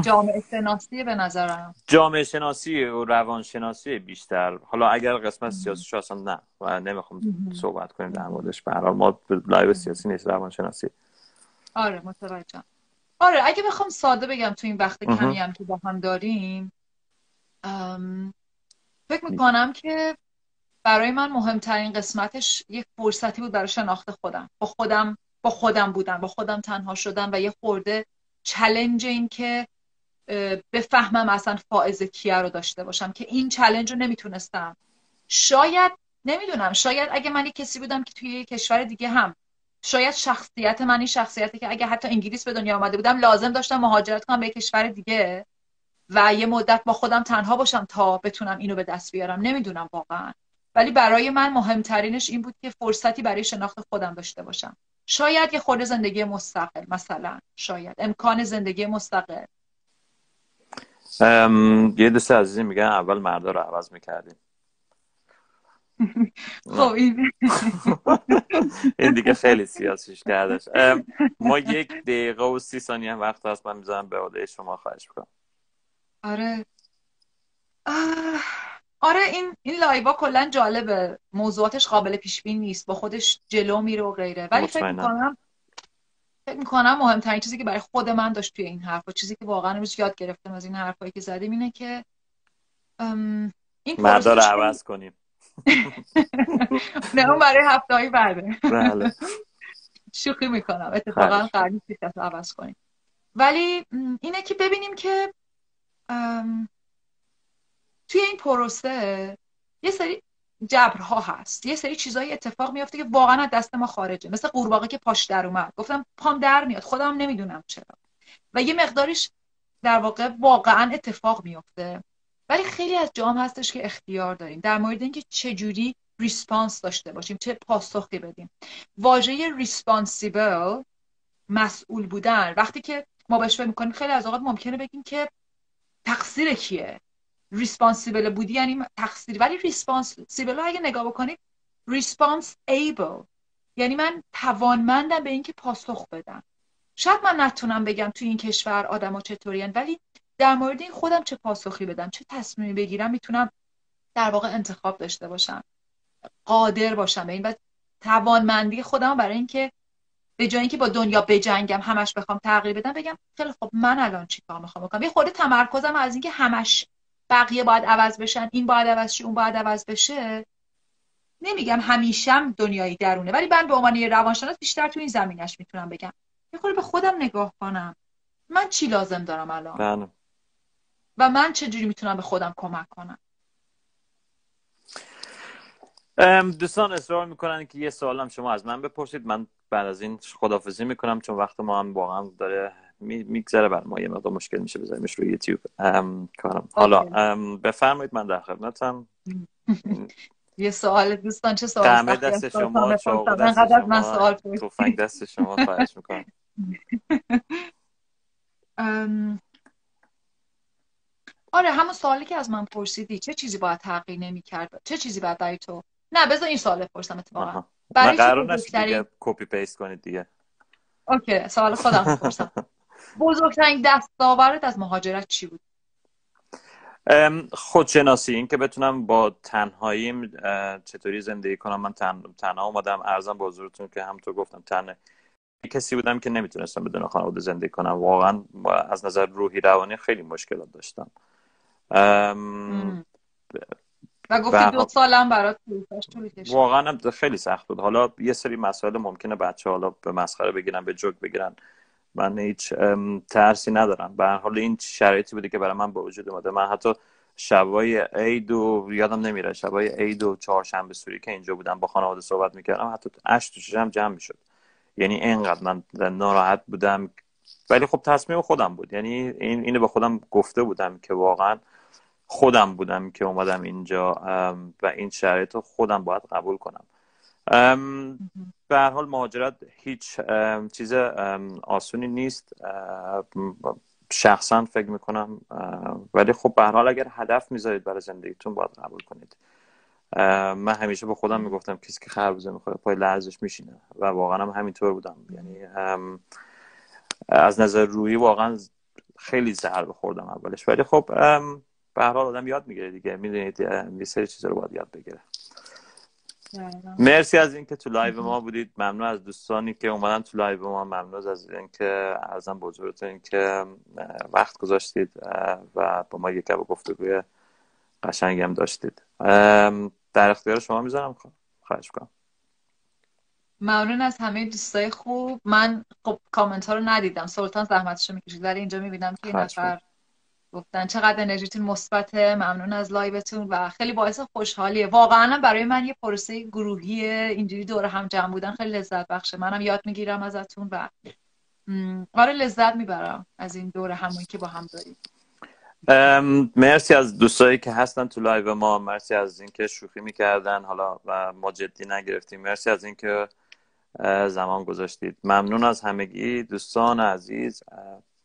جامعه شناسی به نظرم. جامعه شناسی و روان شناسی بیشتر. حالا اگر قسمت سیاسی اصلا نه و نمی‌خوام صحبت کنیم در موردش. به ما live سیاسی نیست روان شناسی آره متوجهم. آره اگه بخوام ساده بگم تو این وقت کمی هم که با هم داریم فکر می‌کنم که برای من مهمترین قسمتش یک فرصتی بود برای شناخت خودم. با خودم با خودم بودن با خودم تنها شدن و یه خورده challenge این که بفهمم اصلا فائزه کیه رو داشته باشم که این challenge رو نمی‌تونستم. شاید نمی‌دونم شاید اگه من یه کسی بودم که توی یه کشور دیگه هم شاید شخصیت من این شخصیتی که اگه حتی انگلیس به دنیا آمده بودم لازم داشتم مهاجرت کنم به کشور دیگه و یه مدت با خودم تنها باشم تا بتونم اینو به دست بیارم. نمی‌دونم واقعا. ولی برای من مهمترینش این بود که فرصتی برای شناخت خودم داشته باشم. شاید یه خورده زندگی مستقل مثلا. شاید. امکان زندگی مستقل. یه دوست عزیزی میگن اول مردا رو عوض می‌کردیم. خب این این دیگه خیلی سیاسیش کردش. ما یک دقیقه و سی ثانیه وقت هست من می‌ذارم به عده شما خواهش بکنم آره. آره این این لایوا کلا جالبه. موضوعاتش قابل پیش بینی نیست. با خودش جلو میره و غیره. ولی فکر می‌کنم فکر می‌کنم مهمترین چیزی که برای خود من داشت توی این حرف و چیزی که واقعا امروز یاد گرفتم از این حرفایی که زدیم اینه که این مردار عوض کنیم. نه اون برای هفته های بعده. بله. شوخی می‌کنم. اتفاقا قرار نیست عوض کنیم. ولی اینه که ببینیم که توی این پروسه یه سری جبرها هست. یه سری چیزایی اتفاق میافته که واقعا از دست ما خارجه. مثل قورباغه که پاش در اومد. گفتم پام در میاد. خودم نمی‌دونم چرا. و یه مقدارش در واقع واقعا اتفاق میفته ولی خیلی از جاها هستش که اختیار داریم. در مورد اینکه چجوری response داشته باشیم چه پاسخی بدیم. واژه responsible مسئول بودن. وقتی که ما بهش فکر می‌کنیم خیلی از اوقات ممکنه بگیم که تقصیر کیه؟ responsible بودی یعنی تقصیر ولی responsible اگه نگاه بکنید response able یعنی من توانمندم به اینکه پاسخ بدم. شاید من نتونم بگم توی این کشور آدما چطورین ولی در مورد این خودم چه پاسخی بدم چه تصمیمی بگیرم می‌تونم در واقع انتخاب داشته باشم قادر باشم. به این و توانمندی خودم برای اینکه به جای اینکه با دنیا بجنگم همش بخوام تغییر بدم بگم خیلی خب من الان چی کار می‌خوام بکنم؟ یه خورده تمرکزم از اینکه همش بقیه باید عوض بشن این باید عوض شه اون باید عوض بشه. نمیگم همیشم دنیایی درونه ولی من به عنوان یه روانشناس بیشتر تو این زمینش می‌تونم بگم. یه به خودم نگاه کنم. من چی لازم دارم الان؟ بله. و من چجوری می‌تونم به خودم کمک کنم؟ دوستان اصرار می‌کنن که یه سوالم شما از من بپرسید. من بعد از این خدافزی می‌کنم چون وقت ما هم واقعا داره میگذره. بر ما یه مقدار مشکل میشه بذاریمش روی یوتیوب. کارم. حالا بفرمایید من در خدمتم. یه سوال دوستان چه سوال قمه دست شما دست شما توفنگ دست شما خواهش می‌کنم. آره همون سوالی که از من پرسیدی چه چیزی باید تغییر نمی‌کرد؟ چه چیزی باید برای تو؟ نه بذار این سوال بپرسم اتفاقا. برای قرار دیگه copy paste کنید دیگه. okay سوال خودم بپرسم. بزرگترین دستاورت از مهاجرت چی بود؟ خودشناسی این که بتونم با تنهاییم چطوری زندگی کنم. من تن... تنها اومدم. عرضم به حضورتون که همونطور گفتم تنه کسی بودم که نمی‌تونستم بدون خانواده زندگی کنم. واقعا از نظر روحی روانی خیلی مشکلات داشتم. و گفتی دو سالم برات واقعا خیلی سخت بود. حالا یه سری مسائل ممکنه بچه حالا به مسخره بگیرن به جوک بگیرن. من هیچ ترسی ندارم. به حال این شرایطی بوده که برای من با وجود اومده. من حتی شبای عید و یادم نمیره شبای عید و چهارشنبه سوری که اینجا بودم با خانواده صحبت می‌کردم حتی اش تو چشم جمع می‌شد. یعنی اینقدر من ناراحت بودم. ولی خب تصمیم خودم بود. یعنی این اینو به خودم گفته بودم که واقعا خودم بودم که اومدم اینجا و این شرایط رو خودم باید قبول کنم. به هر حال مهاجرت هیچ چیز آسونی نیست. شخصا فکر می‌کنم ولی خب به هر حال اگر هدف می‌ذارید برای زندگیتون باید قبول کنید. من همیشه به خودم می‌گفتم کسی که خربوزه می‌خوره پای لرزش میشینه و واقعا هم همینطور بودم. یعنی از نظر روحی واقعا خیلی ضربه خوردم اولش. ولی خب به هر حال آدم یاد می‌گیره دیگه. می‌دونید یه سری چیزا رو باید یاد بگیره. مرسی از اینکه تو live ما بودید. ممنون از دوستانی که اومدن تو live ما. ممنون از اینکه عرضم به حضورتون که وقت گذاشتید و با ما یک گفتگوی قشنگ هم داشتید در اختیار شما می‌ذارم. خواهش کنم ممنون از همه دوستای خوب. من خب کامنت ها رو ندیدم. سلطان زحمتش رو می‌کشید ولی اینجا می‌بینم که نفر گفتن چقدر انرژیتون مثبته ممنون از لایوتون و خیلی باعث خوشحالیه. واقعا برای من یه پروسه گروهی اینجوری دور هم جمع بودن خیلی لذت بخشه. منم یاد می‌گیرم ازتون و آره لذت می‌برم از این دور همونی که با هم داریم. مرسی از دوستایی که هستن تو لایو ما. مرسی از اینکه شوخی می‌کردن. حالا و ما جدی نگرفتیم. مرسی از اینکه زمان گذاشتید. ممنون از همگی. دوستان عزیز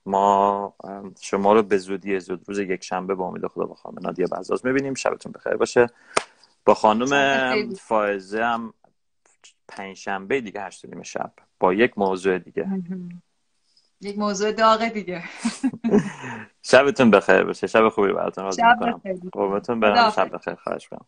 ما شما رو به زودی زود روز یک شنبه با امید خدا با خانم نادیه بزاز می‌بینیم. شبتون بخیر باشه. با خانم فائزه هم پنج شنبه دیگه هشت نیم شب. با یک موضوع دیگه. یک موضوع داغه دیگه. شبتون بخیر باشه. شب خوبی براتون. شب بخیر. برم. شب بخیر. خواهش کنم